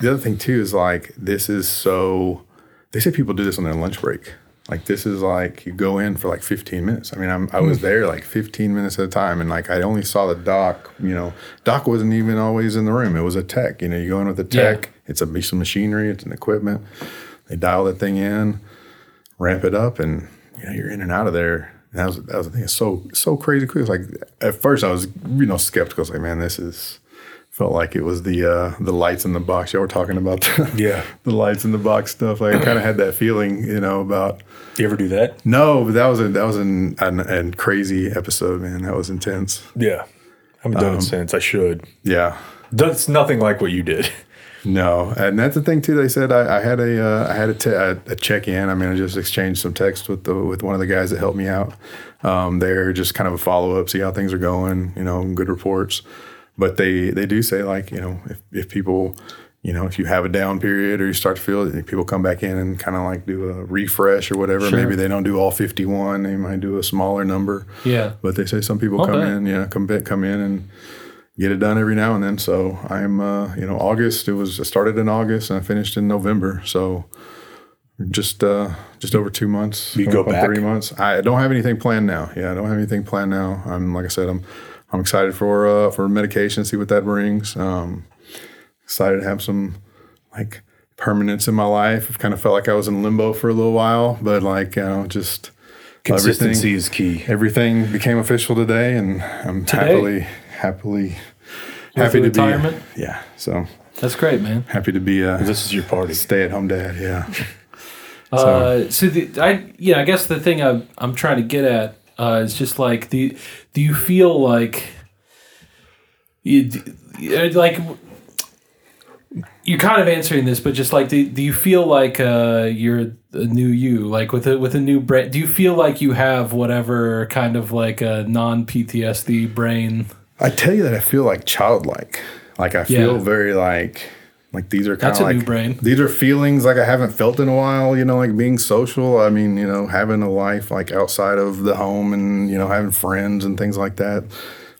[SPEAKER 5] the other thing too is like this is so. They say people do this on their lunch break. Like this is like you go in for like 15 minutes. I mean, I'm, I
[SPEAKER 3] Hmm.
[SPEAKER 5] was there like 15 minutes at a time, and like I only saw the doc. You know, doc wasn't even always in the room. It was a tech. You know, you go in with a
[SPEAKER 3] Yeah.
[SPEAKER 5] tech. It's a piece of machinery. It's an equipment. They dial that thing in, ramp it up, and you know you're in and out of there. And that was that was the thing. It's so so crazy quick. It's like at first I was you know skeptical. It's like man, this is felt like it was the uh, the lights in the box. Y'all were talking about the,
[SPEAKER 4] Yeah.
[SPEAKER 5] the lights in the box stuff. I kind of had that feeling, you know, about Do
[SPEAKER 4] You ever do that?
[SPEAKER 5] no, but that was a that was an, an, an crazy episode, man. That was intense.
[SPEAKER 4] Yeah. I haven't done it since. I should.
[SPEAKER 5] Yeah.
[SPEAKER 4] That's nothing like what you did.
[SPEAKER 5] No, and that's the thing too. They said I, I had a uh, I had a, te- a, a check in. I mean, I just exchanged some text with the with one of the guys that helped me out. Um, they're just kind of a follow up, see how things are going. You know, good reports. But they they do say like you know if if people you know if you have a down period or you start to feel it, people come back in and kind of like do a refresh or whatever.
[SPEAKER 3] Sure.
[SPEAKER 5] Maybe they don't do all fifty one. They might do a smaller number.
[SPEAKER 3] Yeah.
[SPEAKER 5] But they say some people come
[SPEAKER 3] Okay.
[SPEAKER 5] in, yeah, come back, come in and get it done every now and then. So I'm, uh, you know, August. It was I started in August and I finished in November. So just uh, just over two months.
[SPEAKER 4] You go back?
[SPEAKER 5] three months. I don't have anything planned now. Yeah, I don't have anything planned now. I'm like I said, I'm I'm excited for uh, for medication, see what that brings. Um, excited to have some like permanence in my life. I've kind of felt like I was in limbo for a little while, but like you know, just
[SPEAKER 4] Consistency
[SPEAKER 5] everything-
[SPEAKER 4] is key.
[SPEAKER 5] everything became official today, and I'm
[SPEAKER 3] Today?
[SPEAKER 5] happily, happily, happy to
[SPEAKER 3] retirement?
[SPEAKER 5] be. Yeah, so
[SPEAKER 3] That's great, man.
[SPEAKER 5] happy to be a
[SPEAKER 4] This is your party.
[SPEAKER 5] stay-at-home dad. Yeah,
[SPEAKER 3] Uh, so the, I, yeah, I guess the thing I, I'm trying to get at uh, is just like, do, do you feel like, you, you- like, you're kind of answering this, but just like, do, do you feel like uh, you're a new you, like with a with a new brain? Do you feel like you have whatever kind of like a non PTSD brain?
[SPEAKER 5] I tell you that I feel like childlike. Like I feel
[SPEAKER 3] Yeah.
[SPEAKER 5] very like like these are kind of like
[SPEAKER 3] new brain.
[SPEAKER 5] these are feelings like I haven't felt in a while. You know, like being social. I mean, you know, having a life like outside of the home and you know having friends and things like that.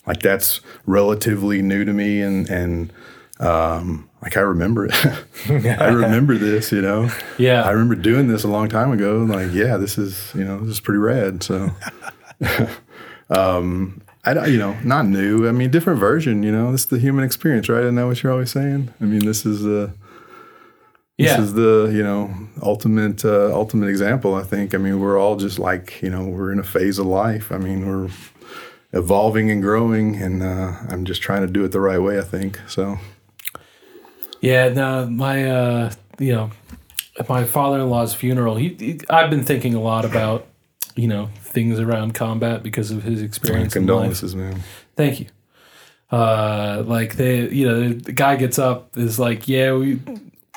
[SPEAKER 5] Like that's relatively new to me and and um, like I remember it. I remember this. You know.
[SPEAKER 3] Yeah.
[SPEAKER 5] I remember doing this a long time ago. Like, yeah, this is you know this is pretty rad. So. I don't, you know, not new. I mean, different version. You know, this is the human experience, right? Isn't that what you're always saying? I mean, this is the
[SPEAKER 3] yeah.
[SPEAKER 5] this is the you know ultimate uh, ultimate example. I think. I mean, we're all just like you know we're in a phase of life. I mean, we're evolving and growing, and uh, I'm just trying to do it the right way. I think so.
[SPEAKER 3] Yeah, no, my uh, you know, at my father-in-law's funeral, he, he I've been thinking a lot about you know things around combat because of his experience. in life.
[SPEAKER 5] Condolences, man.
[SPEAKER 3] Thank you. Uh, like they, you know, the guy gets up is like, yeah, we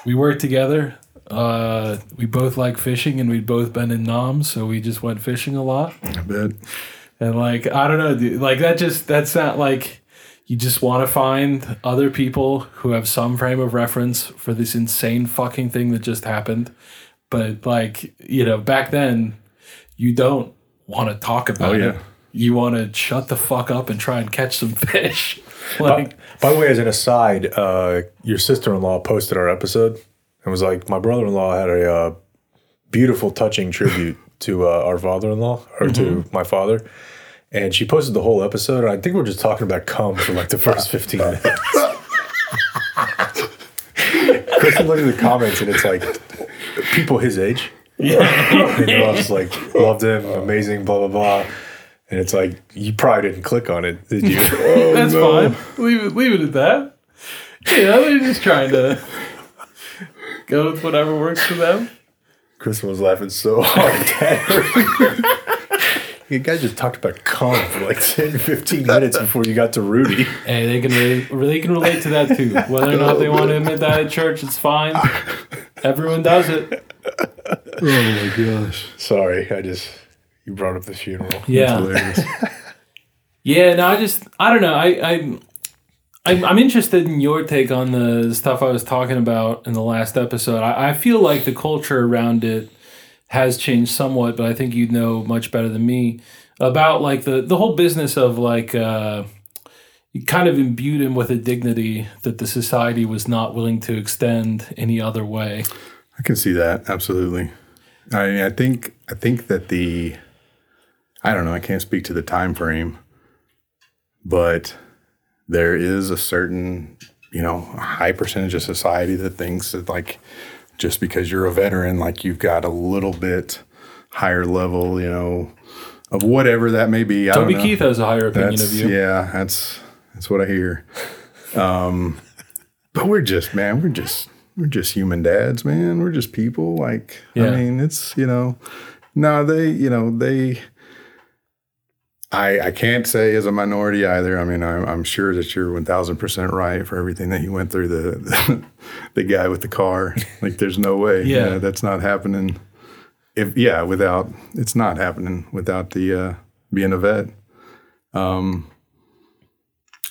[SPEAKER 3] we work together. Uh, we both like fishing, and we'd both been in Nam, so we just went fishing a lot.
[SPEAKER 5] I bet.
[SPEAKER 3] And like, I don't know, dude, like that just that's not like you just want to find other people who have some frame of reference for this insane fucking thing that just happened. But like, you know, back then you don't want to talk about
[SPEAKER 5] Oh, yeah.
[SPEAKER 3] it. You want to shut the fuck up and try and catch some fish.
[SPEAKER 4] By,
[SPEAKER 3] like,
[SPEAKER 4] by the way, as an aside, uh, your sister in law posted our episode and was like, "My brother in law had a uh, beautiful, touching tribute to uh, our father in law or to my father." And she posted the whole episode. And I think we're just talking about cum for like the first 15 minutes. Kristen looked at the comments and it's like people his age. and they're all just like, loved him, amazing, blah, blah, blah. And it's like you probably didn't click on it, did you? Oh,
[SPEAKER 3] That's
[SPEAKER 4] no.
[SPEAKER 3] fine. Leave it, leave it at that. You know, they're just trying to go with whatever works for them.
[SPEAKER 4] Chris was laughing so hard. you guys just talked about cum for like 10, 15 minutes before you got to Rudy.
[SPEAKER 3] Hey, they can relate, they can relate to that too. Whether or not they want to admit that at church, it's fine. Everyone does it.
[SPEAKER 5] Oh my gosh.
[SPEAKER 4] Sorry, I just you brought up the funeral.
[SPEAKER 3] Yeah. Yeah, no, I just I don't know. I I'm I'm, I'm interested in your take on the stuff I was talking about in the last episode. I, I feel like the culture around it has changed somewhat, but I think you know much better than me about like the the whole business of like uh, you kind of imbued him with a dignity that the society was not willing to extend any other way.
[SPEAKER 5] I can see that absolutely. I mean, I think I think that the I don't know. I can't speak to the time frame, but there is a certain you know high percentage of society that thinks that like just because you're a veteran, like you've got a little bit higher level, you know, of whatever that may be. I
[SPEAKER 3] Toby
[SPEAKER 5] don't know.
[SPEAKER 3] Keith has a higher opinion
[SPEAKER 5] That's,
[SPEAKER 3] of you.
[SPEAKER 5] Yeah, that's that's what I hear. Um, but we're just man, we're just we're just human dads, man. We're just people. Like
[SPEAKER 3] Yeah.
[SPEAKER 5] I mean, it's you know, no, they you know they. I, I can't say as a minority either. I mean, I'm, I'm sure that you're 1000% right for everything that you went through. The, the, the guy with the car, like, there's no way.
[SPEAKER 3] Yeah.
[SPEAKER 5] that's not happening. If yeah, without it's not happening without the uh, being a vet.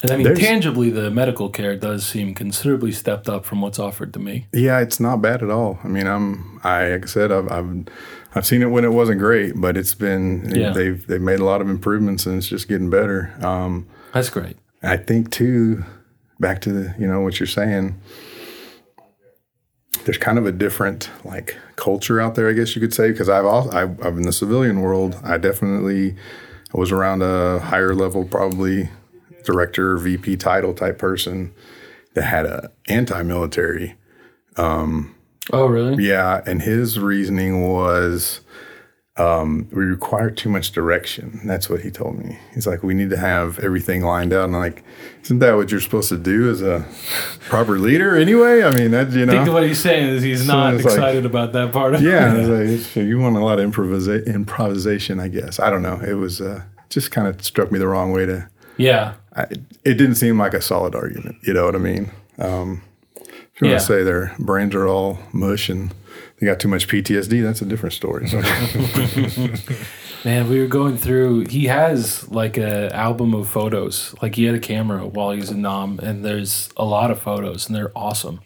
[SPEAKER 3] And I mean,
[SPEAKER 5] There's-
[SPEAKER 3] tangibly, the medical care does seem considerably stepped up from what's offered to me.
[SPEAKER 5] Yeah, it's not bad at all. I mean, I'm I like I said, I've I've, I've seen it when it wasn't great, but it's been
[SPEAKER 3] Yeah.
[SPEAKER 5] they've they've made a lot of improvements and it's just getting better. Um,
[SPEAKER 3] That's great.
[SPEAKER 5] I think too, back to the you know what you're saying. There's kind of a different like culture out there, I guess you could say, because I've also I've, I've in the civilian world. I definitely was around a higher level, probably director, VP title type person that had a anti-military Um,
[SPEAKER 3] Oh, really?
[SPEAKER 5] yeah, and his reasoning was um, we require too much direction. That's what he told me. He's like, we need to have everything lined out. And I'm like, isn't that what you're supposed to do as a proper leader anyway? I mean, that you
[SPEAKER 3] I think
[SPEAKER 5] know.
[SPEAKER 3] what he's saying is he's not
[SPEAKER 5] it's like-
[SPEAKER 3] excited about that part of
[SPEAKER 5] Yeah, like, you want a lot of improvisa- improvisation, I guess. I don't know. It was uh, just kind of struck me the wrong way to.
[SPEAKER 3] Yeah.
[SPEAKER 5] I, it didn't seem like a solid argument. You know what I mean? Um, if you
[SPEAKER 3] Yeah.
[SPEAKER 5] want to say their brains are all mush and they got too much PTSD, that's a different story. So,
[SPEAKER 3] Man, we were going through. He has like a album of photos. Like he had a camera while he was in Nam, and there's a lot of photos, and they're awesome.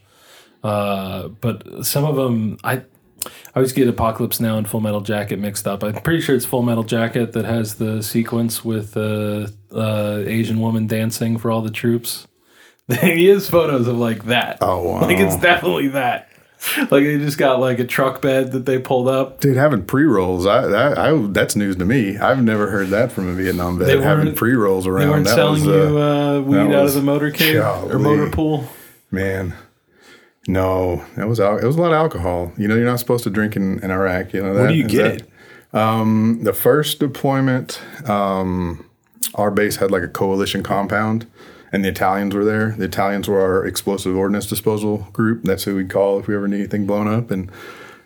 [SPEAKER 3] Uh, but some of them, I, I always get Apocalypse Now and Full Metal Jacket mixed up. I'm pretty sure it's Full Metal Jacket that has the sequence with the uh, Asian woman dancing for all the troops. he has photos of like that.
[SPEAKER 5] Oh, wow.
[SPEAKER 3] Like it's definitely that. Like they just got like a truck bed that they pulled up.
[SPEAKER 5] dude, having pre rolls, I, that, I that's news to me. I've never heard that from a Vietnam vet.
[SPEAKER 3] They
[SPEAKER 5] having pre rolls around.
[SPEAKER 3] They weren't selling
[SPEAKER 5] was, uh,
[SPEAKER 3] you uh, weed out of the motorcade or
[SPEAKER 5] golly.
[SPEAKER 3] motor pool.
[SPEAKER 5] Man, no, that was al- it was a lot of alcohol. You know, you're not supposed to drink in, in Iraq. You know that.
[SPEAKER 4] Where do you get
[SPEAKER 5] that-
[SPEAKER 4] it?
[SPEAKER 5] The first deployment, um, our base had like a coalition compound, and the Italians were there. The Italians were our explosive ordnance disposal group. That's who we'd call if we ever need anything blown up. And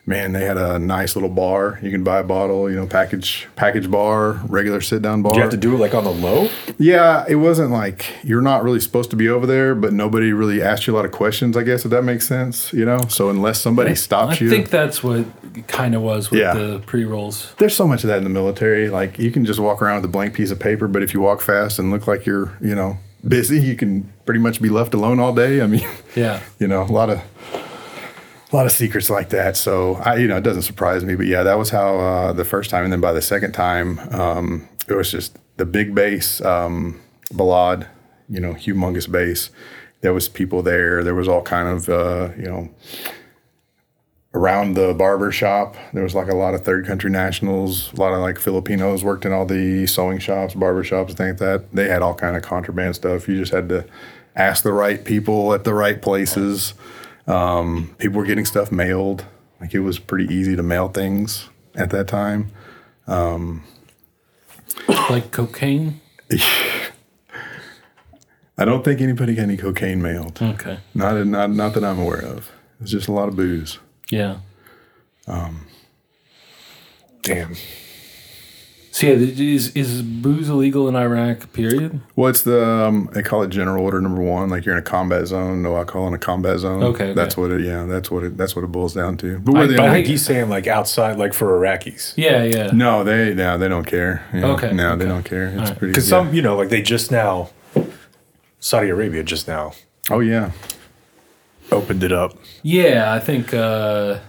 [SPEAKER 5] man, they had a nice little bar. You can buy a bottle, you know, package package bar, regular sit down bar.
[SPEAKER 4] Do you have to do it like on the low?
[SPEAKER 5] Yeah, it wasn't like you're not really supposed to be over there, but nobody really asked you a lot of questions. I guess if that makes sense, you know. So unless somebody
[SPEAKER 3] I
[SPEAKER 5] stops you, I
[SPEAKER 3] think that's what kind of was with
[SPEAKER 5] Yeah.
[SPEAKER 3] the pre rolls.
[SPEAKER 5] there's so much of that in the military. Like you can just walk around with a blank piece of paper, but if you walk fast and look like you're, you know, busy, you can pretty much be left alone all day. I mean,
[SPEAKER 3] Yeah.
[SPEAKER 5] you know, a lot of a lot of secrets like that. So I, you know, it doesn't surprise me. But yeah, that was how uh, the first time, and then by the second time, um, it was just the big base, um, Balad, you know, humongous base. There was people there. There was all kind of, uh, you know, around the barber shop. There was like a lot of third country nationals. A lot of like Filipinos worked in all the sewing shops, barber shops, things like that. They had all kind of contraband stuff. You just had to ask the right people at the right places. Um, people were getting stuff mailed. Like it was pretty easy to mail things at that time. Um,
[SPEAKER 3] Like cocaine?
[SPEAKER 5] I don't think anybody got any cocaine mailed.
[SPEAKER 3] Okay.
[SPEAKER 5] Not, not, not that I'm aware of. It's just a lot of booze.
[SPEAKER 3] Yeah.
[SPEAKER 4] Damn.
[SPEAKER 3] So yeah, is is booze illegal in Iraq? Period.
[SPEAKER 5] What's the um, they call it general order number one? Like you're in a combat zone, no alcohol in a combat zone.
[SPEAKER 3] Okay,
[SPEAKER 5] that's
[SPEAKER 3] okay.
[SPEAKER 5] what it. Yeah, that's what it. That's what it boils down to. But we're
[SPEAKER 3] I-
[SPEAKER 5] the
[SPEAKER 4] But
[SPEAKER 5] only-
[SPEAKER 4] think he's saying like outside, like for Iraqis.
[SPEAKER 3] Yeah, yeah.
[SPEAKER 5] no, they no, they don't care. You know,
[SPEAKER 3] Okay,
[SPEAKER 5] no, they don't care. It's
[SPEAKER 3] Alright.
[SPEAKER 5] pretty.
[SPEAKER 4] Because
[SPEAKER 5] yeah.
[SPEAKER 4] some, you know, like they just now, Saudi Arabia just now
[SPEAKER 5] Oh yeah,
[SPEAKER 4] opened it up.
[SPEAKER 3] Yeah, I think uh,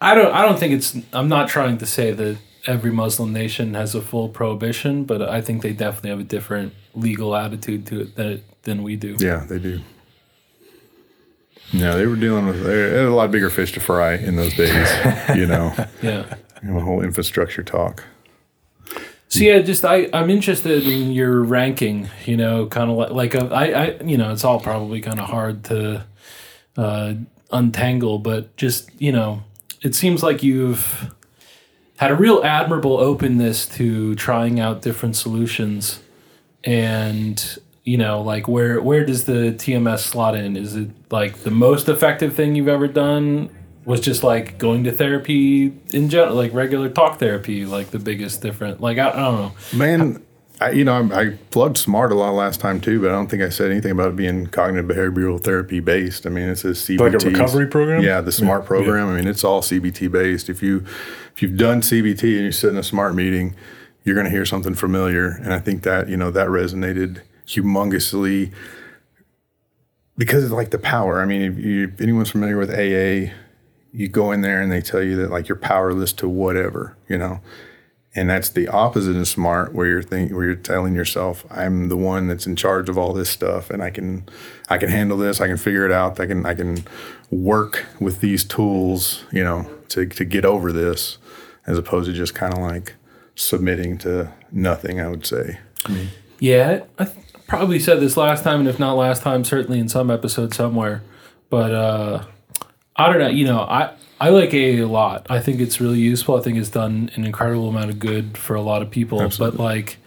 [SPEAKER 3] I don't. I don't think it's. I'm not trying to say that every Muslim nation has a full prohibition, but I think they definitely have a different legal attitude to it than than we do.
[SPEAKER 5] yeah, they do. No, they were dealing with they had a lot bigger fish to fry in those days. you know,
[SPEAKER 3] Yeah.
[SPEAKER 5] you know, the whole infrastructure talk.
[SPEAKER 3] So yeah, just I I'm interested in your ranking. You know, kind of like like a, I I you know it's all probably kind of hard to uh, untangle, but just you know, it seems like you've had a real admirable openness to trying out different solutions, and you know, like where where does the TMS slot in? Is it like the most effective thing you've ever done? Was just like going to therapy in general, like regular talk therapy, like the biggest different. Like I, I don't know.
[SPEAKER 5] Man, I, you know, I, I plugged SMART a lot last time too, but I don't think I said anything about it being cognitive behavioral therapy based. I mean, it's a CBT
[SPEAKER 4] Like a recovery program?
[SPEAKER 5] Yeah, the SMART
[SPEAKER 4] Yeah.
[SPEAKER 5] program. I mean, it's all CBT based. If you if you've done CBT and you sit in a SMART meeting, you're going to hear something familiar, and I think that you know that resonated humongously because it's like the power. I mean, if, you, if anyone's familiar with AA, you go in there and they tell you that like you're powerless to whatever, you know and that's the opposite of smart where you're think where you're telling yourself i'm the one that's in charge of all this stuff and i can i can handle this i can figure it out i can i can work with these tools you know to, to get over this as opposed to just kind of like submitting to nothing i would say
[SPEAKER 3] Yeah, I probably said this last time, and if not last time, certainly in some episode somewhere. But uh, I don't know. You know, I I like AA a lot. I think it's really useful. I think it's done an incredible amount of good for a lot of people. But like,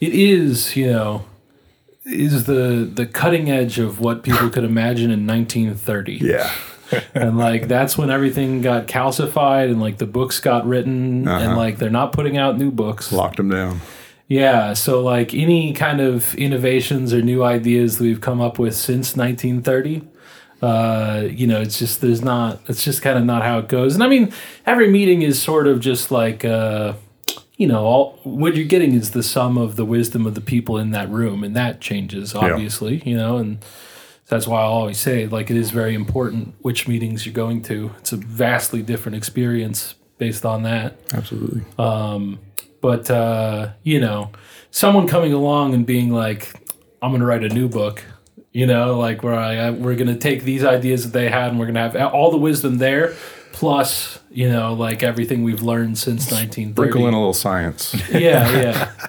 [SPEAKER 3] it is you know is the the cutting edge of what people could imagine in 1930
[SPEAKER 5] yeah.
[SPEAKER 3] And like that's when everything got calcified and like the books got written and uh-huh. like they're not putting out new books.
[SPEAKER 5] Locked them down.
[SPEAKER 3] Yeah, so like any kind of innovations or new ideas that we've come up with since 1930, uh, you know, it's just there's not it's just kind of not how it goes. And I mean, every meeting is sort of just like uh, you know, all what you're getting is the sum of the wisdom of the people in that room, and that changes obviously, you know, and that's why I always say like it is very important which meetings you're going to. It's a vastly different experience based on that
[SPEAKER 5] absolutely Um,
[SPEAKER 3] but uh, you know, someone coming along and being like, "I'm going to write a new book," you know, like where I, I we're going to take these ideas that they had and we're going to have all the wisdom there, plus you know, like everything we've learned since 1930.
[SPEAKER 5] sprinkle in a little science
[SPEAKER 3] yeah, yeah.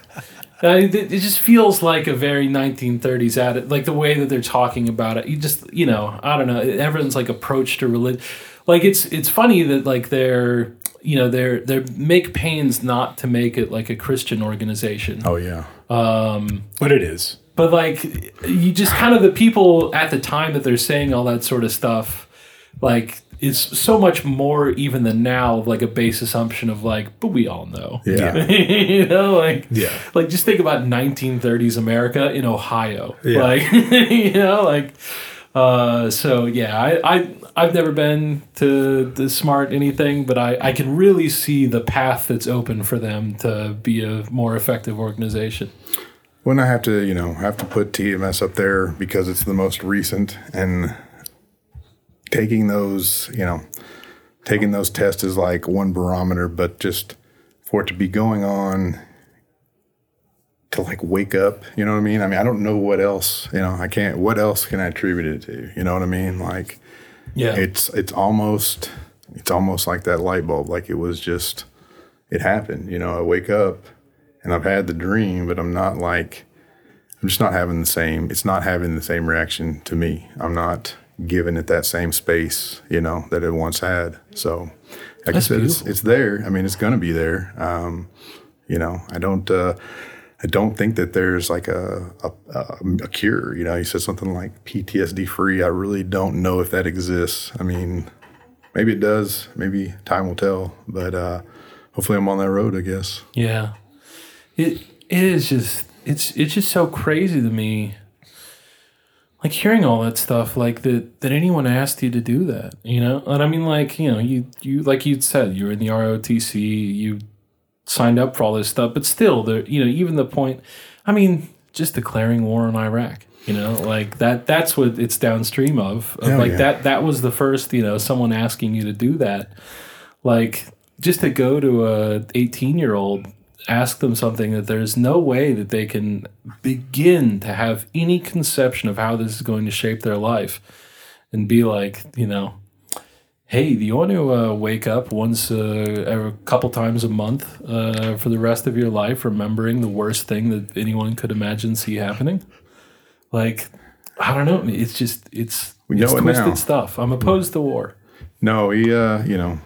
[SPEAKER 3] Uh, it, it just feels like a very 1930s at it, like the way that they're talking about it. You just, you know, I don't know. Everyone's like approach to religion, like it's it's funny that like they're, you know, they're they make pains not to make it like a Christian organization,
[SPEAKER 5] oh yeah um
[SPEAKER 4] But it is.
[SPEAKER 3] But like you just kind of the people at the time that they're saying all that sort of stuff, like is so much more even than now like a base assumption of like, but we all know,
[SPEAKER 5] yeah
[SPEAKER 3] you know, like
[SPEAKER 4] Yeah.
[SPEAKER 3] like just think about 1930s America in Ohio,
[SPEAKER 4] Yeah.
[SPEAKER 3] like you know, like uh, so yeah, I I I've never been to the smart anything, but I I can really see the path that's open for them to be a more effective organization.
[SPEAKER 5] When I have to, you know, have to put TMS up there because it's the most recent and taking those, you know, taking those tests is like one barometer, but just for it to be going on to like wake up, you know what I mean? I mean, I don't know what else, you know, I can't, what else can I attribute it to? You know what I mean? Like
[SPEAKER 3] Yeah,
[SPEAKER 5] it's, it's almost, it's almost like that light bulb. Like it was just, it happened, you know, I wake up and I've had the dream, but I'm not like, I'm just not having the same, it's not having the same reaction to me. I'm not giving it that same space, you know, that it once had. So, like
[SPEAKER 3] That's
[SPEAKER 5] I said, it's,
[SPEAKER 3] beautiful.
[SPEAKER 5] it's there. I mean, it's going to be there. Um, You know, I don't. Uh, I don't think that there's like a, a, a, a cure. You know, you said something like PTSD free. I really don't know if that exists. I mean, maybe it does. Maybe time will tell. But uh, hopefully, I'm on that road. I guess.
[SPEAKER 3] Yeah. It it is just it's it's just so crazy to me. Like hearing all that stuff, like that that anyone asked you to do that, you know? And I mean like, you know, you you like you said, you were in the ROTC, you signed up for all this stuff, but still there you know, even the point I mean, just declaring war on Iraq. You know, like that that's what it's downstream of. of like
[SPEAKER 5] yeah.
[SPEAKER 3] that that was the first, you know, someone asking you to do that. Like just to go to a 18 year old ask them something that there's no way that they can begin to have any conception of how this is going to shape their life and be like you know hey do you want to uh, wake up once uh, a couple times a month uh, for the rest of your life remembering the worst thing that anyone could imagine see happening? Like i don't know. It's just it's
[SPEAKER 5] We
[SPEAKER 3] it's
[SPEAKER 5] know it
[SPEAKER 3] twisted
[SPEAKER 5] now.
[SPEAKER 3] stuff. I'm opposed to war.
[SPEAKER 5] No, he, uh, you know,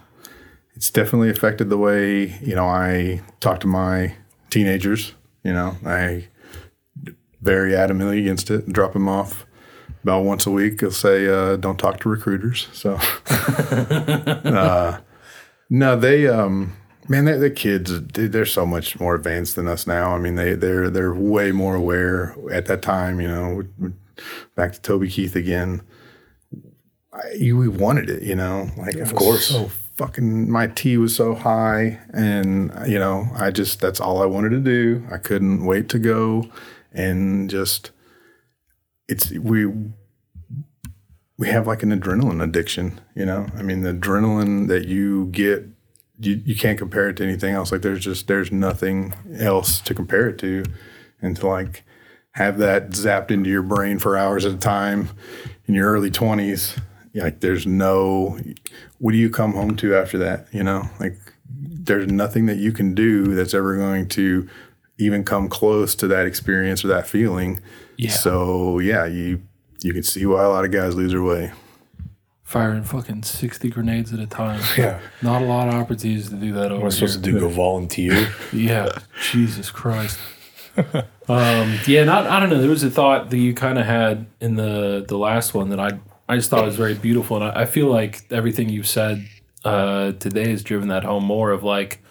[SPEAKER 5] it's definitely affected the way, you know, I talk to my teenagers. You know, I very adamantly against it, drop them off about once a week. He'll say, uh, don't talk to recruiters. So, uh, no, they, um, man, they're, they're kids. they- They're so much more advanced than us now. I mean, they, they're, they're way more aware at that time, you know, back to Toby Keith again I, you we wanted it, you know. Like of
[SPEAKER 4] course.
[SPEAKER 5] so fucking my T was so high, and you know, I just that's all I wanted to do. I couldn't wait to go, and just it's we we have like an adrenaline addiction, you know. I mean, the adrenaline that you get. You, you can't compare it to anything else. Like there's just there's nothing else to compare it to, and to like have that zapped into your brain for hours at a time in your early 20s like there's no what do you come home to after that you know like there's nothing that you can do that's ever going to even come close to that experience or that feeling
[SPEAKER 3] Yeah.
[SPEAKER 5] so yeah you you can see why a lot of guys lose their way
[SPEAKER 3] firing fucking 60 grenades at a time
[SPEAKER 4] Yeah.
[SPEAKER 3] not a lot of opportunities to do that over
[SPEAKER 4] What am I
[SPEAKER 3] here.
[SPEAKER 4] supposed to do? Go volunteer?
[SPEAKER 3] Yeah, Jesus Christ. um, yeah, not I don't know. There was a thought that you kind of had in the the last one that I I just thought it was very beautiful, and I, I feel like everything you've said uh, today has driven that home more of like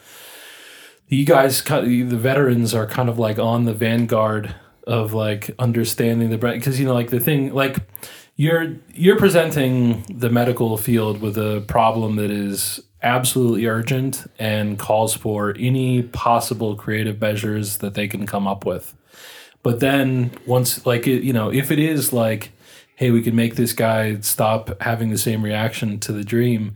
[SPEAKER 3] you guys, the veterans, are kind of like on the vanguard of like understanding the brand because you know like the thing like you're you're presenting the medical field with a problem that is absolutely urgent and calls for any possible creative measures that they can come up with. But then once like it, you know if it is like hey we can make this guy stop having the same reaction to the dream.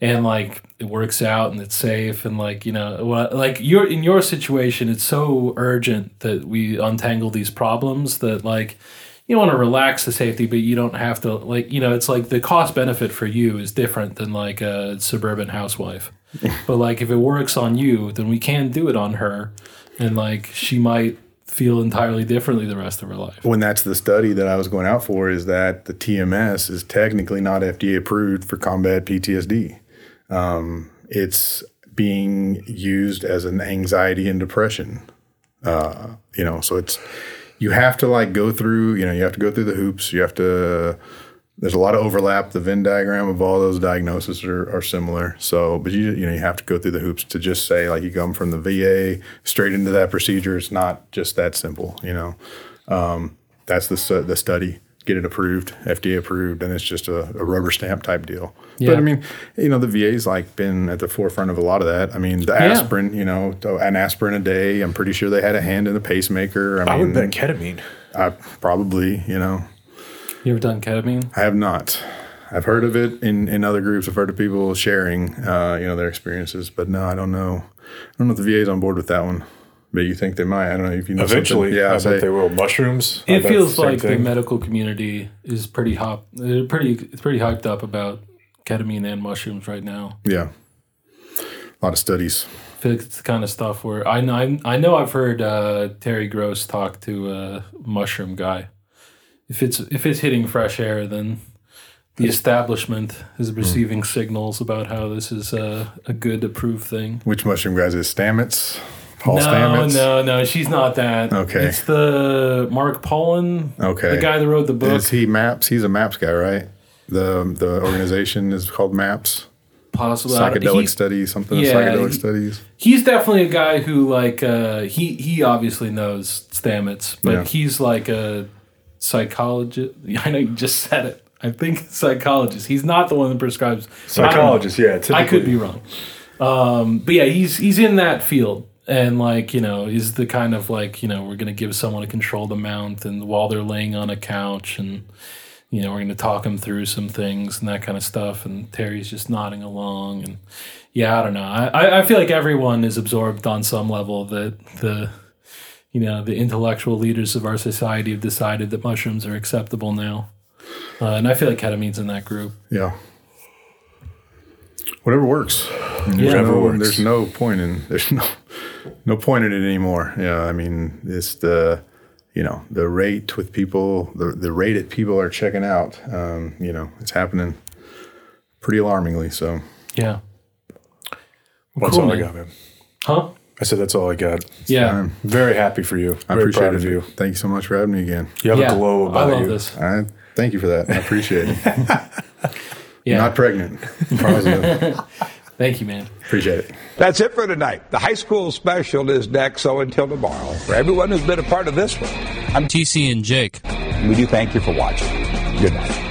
[SPEAKER 3] And like it works out and it's safe and like you know well, like you're in your situation it's so urgent that we untangle these problems that like you want to relax the safety but you don't have to like you know it's like the cost benefit for you is different than like a suburban housewife. But like if it works on you then we can do it on her. And like she might feel entirely differently the rest of her life
[SPEAKER 5] when that's the study that I was going out for is that the TMS is technically not FDA approved for combat PTSD. Um, it's being used as an anxiety and depression. Uh, you know, so it's you have to like go through. You know, you have to go through the hoops. You have to. There's a lot of overlap. The Venn diagram of all those diagnoses are, are similar. So, but you you know you have to go through the hoops to just say like you come from the VA straight into that procedure. It's not just that simple. You know, um, that's the the study. Get it approved, FDA approved, and it's just a, a rubber stamp type deal.
[SPEAKER 3] Yeah.
[SPEAKER 5] But I mean, you know, the VA's like been at the forefront of a lot of that. I mean, the aspirin, you know, an aspirin a day. I'm pretty sure they had a hand in the pacemaker. I
[SPEAKER 4] I
[SPEAKER 5] mean,
[SPEAKER 4] would bet ketamine.
[SPEAKER 5] I probably, you know,
[SPEAKER 3] you ever done ketamine
[SPEAKER 5] I have not. I've heard of it in, in other groups. I've heard of people sharing, uh, you know, their experiences. But no, I don't know. I don't know if the VA's on board with that one. But you think they might? I don't know if you know. something.
[SPEAKER 4] Eventually,
[SPEAKER 5] yeah.
[SPEAKER 4] I
[SPEAKER 5] I
[SPEAKER 4] bet they will. Mushrooms.
[SPEAKER 3] It feels
[SPEAKER 4] same
[SPEAKER 3] like the medical community is pretty hop they're pretty it's pretty hyped up about ketamine and mushrooms right now
[SPEAKER 5] yeah. A lot of studies.
[SPEAKER 3] I feel like it's the kind of stuff where I know I, I know I've heard uh, Terry Gross talk to a mushroom guy. If it's if it's hitting fresh air, then the establishment is receiving signals about how this is a, a good approved thing.
[SPEAKER 5] Which mushroom guys is Stamets? Paul
[SPEAKER 3] no,
[SPEAKER 5] Stamets.
[SPEAKER 3] no, no, she's not that.
[SPEAKER 5] Okay.
[SPEAKER 3] It's the Mark Pollan.
[SPEAKER 5] Okay.
[SPEAKER 3] The guy that wrote the book.
[SPEAKER 5] Is he Maps? He's a Maps guy, right? The the organization is called Maps.
[SPEAKER 3] possibly
[SPEAKER 5] Psychedelic
[SPEAKER 3] he-
[SPEAKER 5] studies, something.
[SPEAKER 3] yeah,
[SPEAKER 5] psychedelic
[SPEAKER 3] he-
[SPEAKER 5] studies.
[SPEAKER 3] He's definitely a guy who like uh, he he obviously knows Stamets, but
[SPEAKER 5] Yeah.
[SPEAKER 3] he's like a psychologist. I know you just said it. I think psychologist. He's not the one that prescribes I.
[SPEAKER 4] Psychologist, yeah.
[SPEAKER 3] I could be wrong. Um, but yeah, he's he's in that field. And like, you know, is the kind of like, you know, we're gonna give someone a controlled amount and while they're laying on a couch and you know, we're gonna talk them through some things and that kind of stuff. And Terry's just nodding along and yeah, I don't know. I, I- I feel like everyone is absorbed on some level that the you know, the intellectual leaders of our society have decided that mushrooms are acceptable now. Uh, and I feel like ketamine's in that group.
[SPEAKER 5] Yeah. Whatever works.
[SPEAKER 3] Yeah.
[SPEAKER 5] There's
[SPEAKER 4] Whatever
[SPEAKER 5] no,
[SPEAKER 4] works.
[SPEAKER 5] there's no point in there's no no point in it anymore. Yeah, I mean it's the you know the rate with people the the rate that people are checking out. Um, you know it's happening pretty alarmingly. So
[SPEAKER 3] Yeah.
[SPEAKER 4] That's
[SPEAKER 3] Cool,
[SPEAKER 4] all I got, man.
[SPEAKER 3] Huh?
[SPEAKER 4] I said that's all I got.
[SPEAKER 3] Yeah.
[SPEAKER 5] I'm-
[SPEAKER 4] Very happy for you.
[SPEAKER 5] I
[SPEAKER 4] Very
[SPEAKER 5] appreciate
[SPEAKER 4] proud
[SPEAKER 5] it.
[SPEAKER 4] of you.
[SPEAKER 5] Thank you so much for having me again.
[SPEAKER 4] You have
[SPEAKER 3] yeah.
[SPEAKER 4] a glow about
[SPEAKER 3] I
[SPEAKER 4] about
[SPEAKER 3] love
[SPEAKER 4] you.
[SPEAKER 3] this.
[SPEAKER 5] I thank you for that. I appreciate it.
[SPEAKER 3] Yeah.
[SPEAKER 5] Not pregnant. Positive.
[SPEAKER 3] Thank you, man.
[SPEAKER 5] appreciate it.
[SPEAKER 2] That's it for tonight. The high school special is next, so until tomorrow, for everyone who's been a part of this one,
[SPEAKER 6] I'm TC and Jake.
[SPEAKER 2] we do thank you for watching. Good night.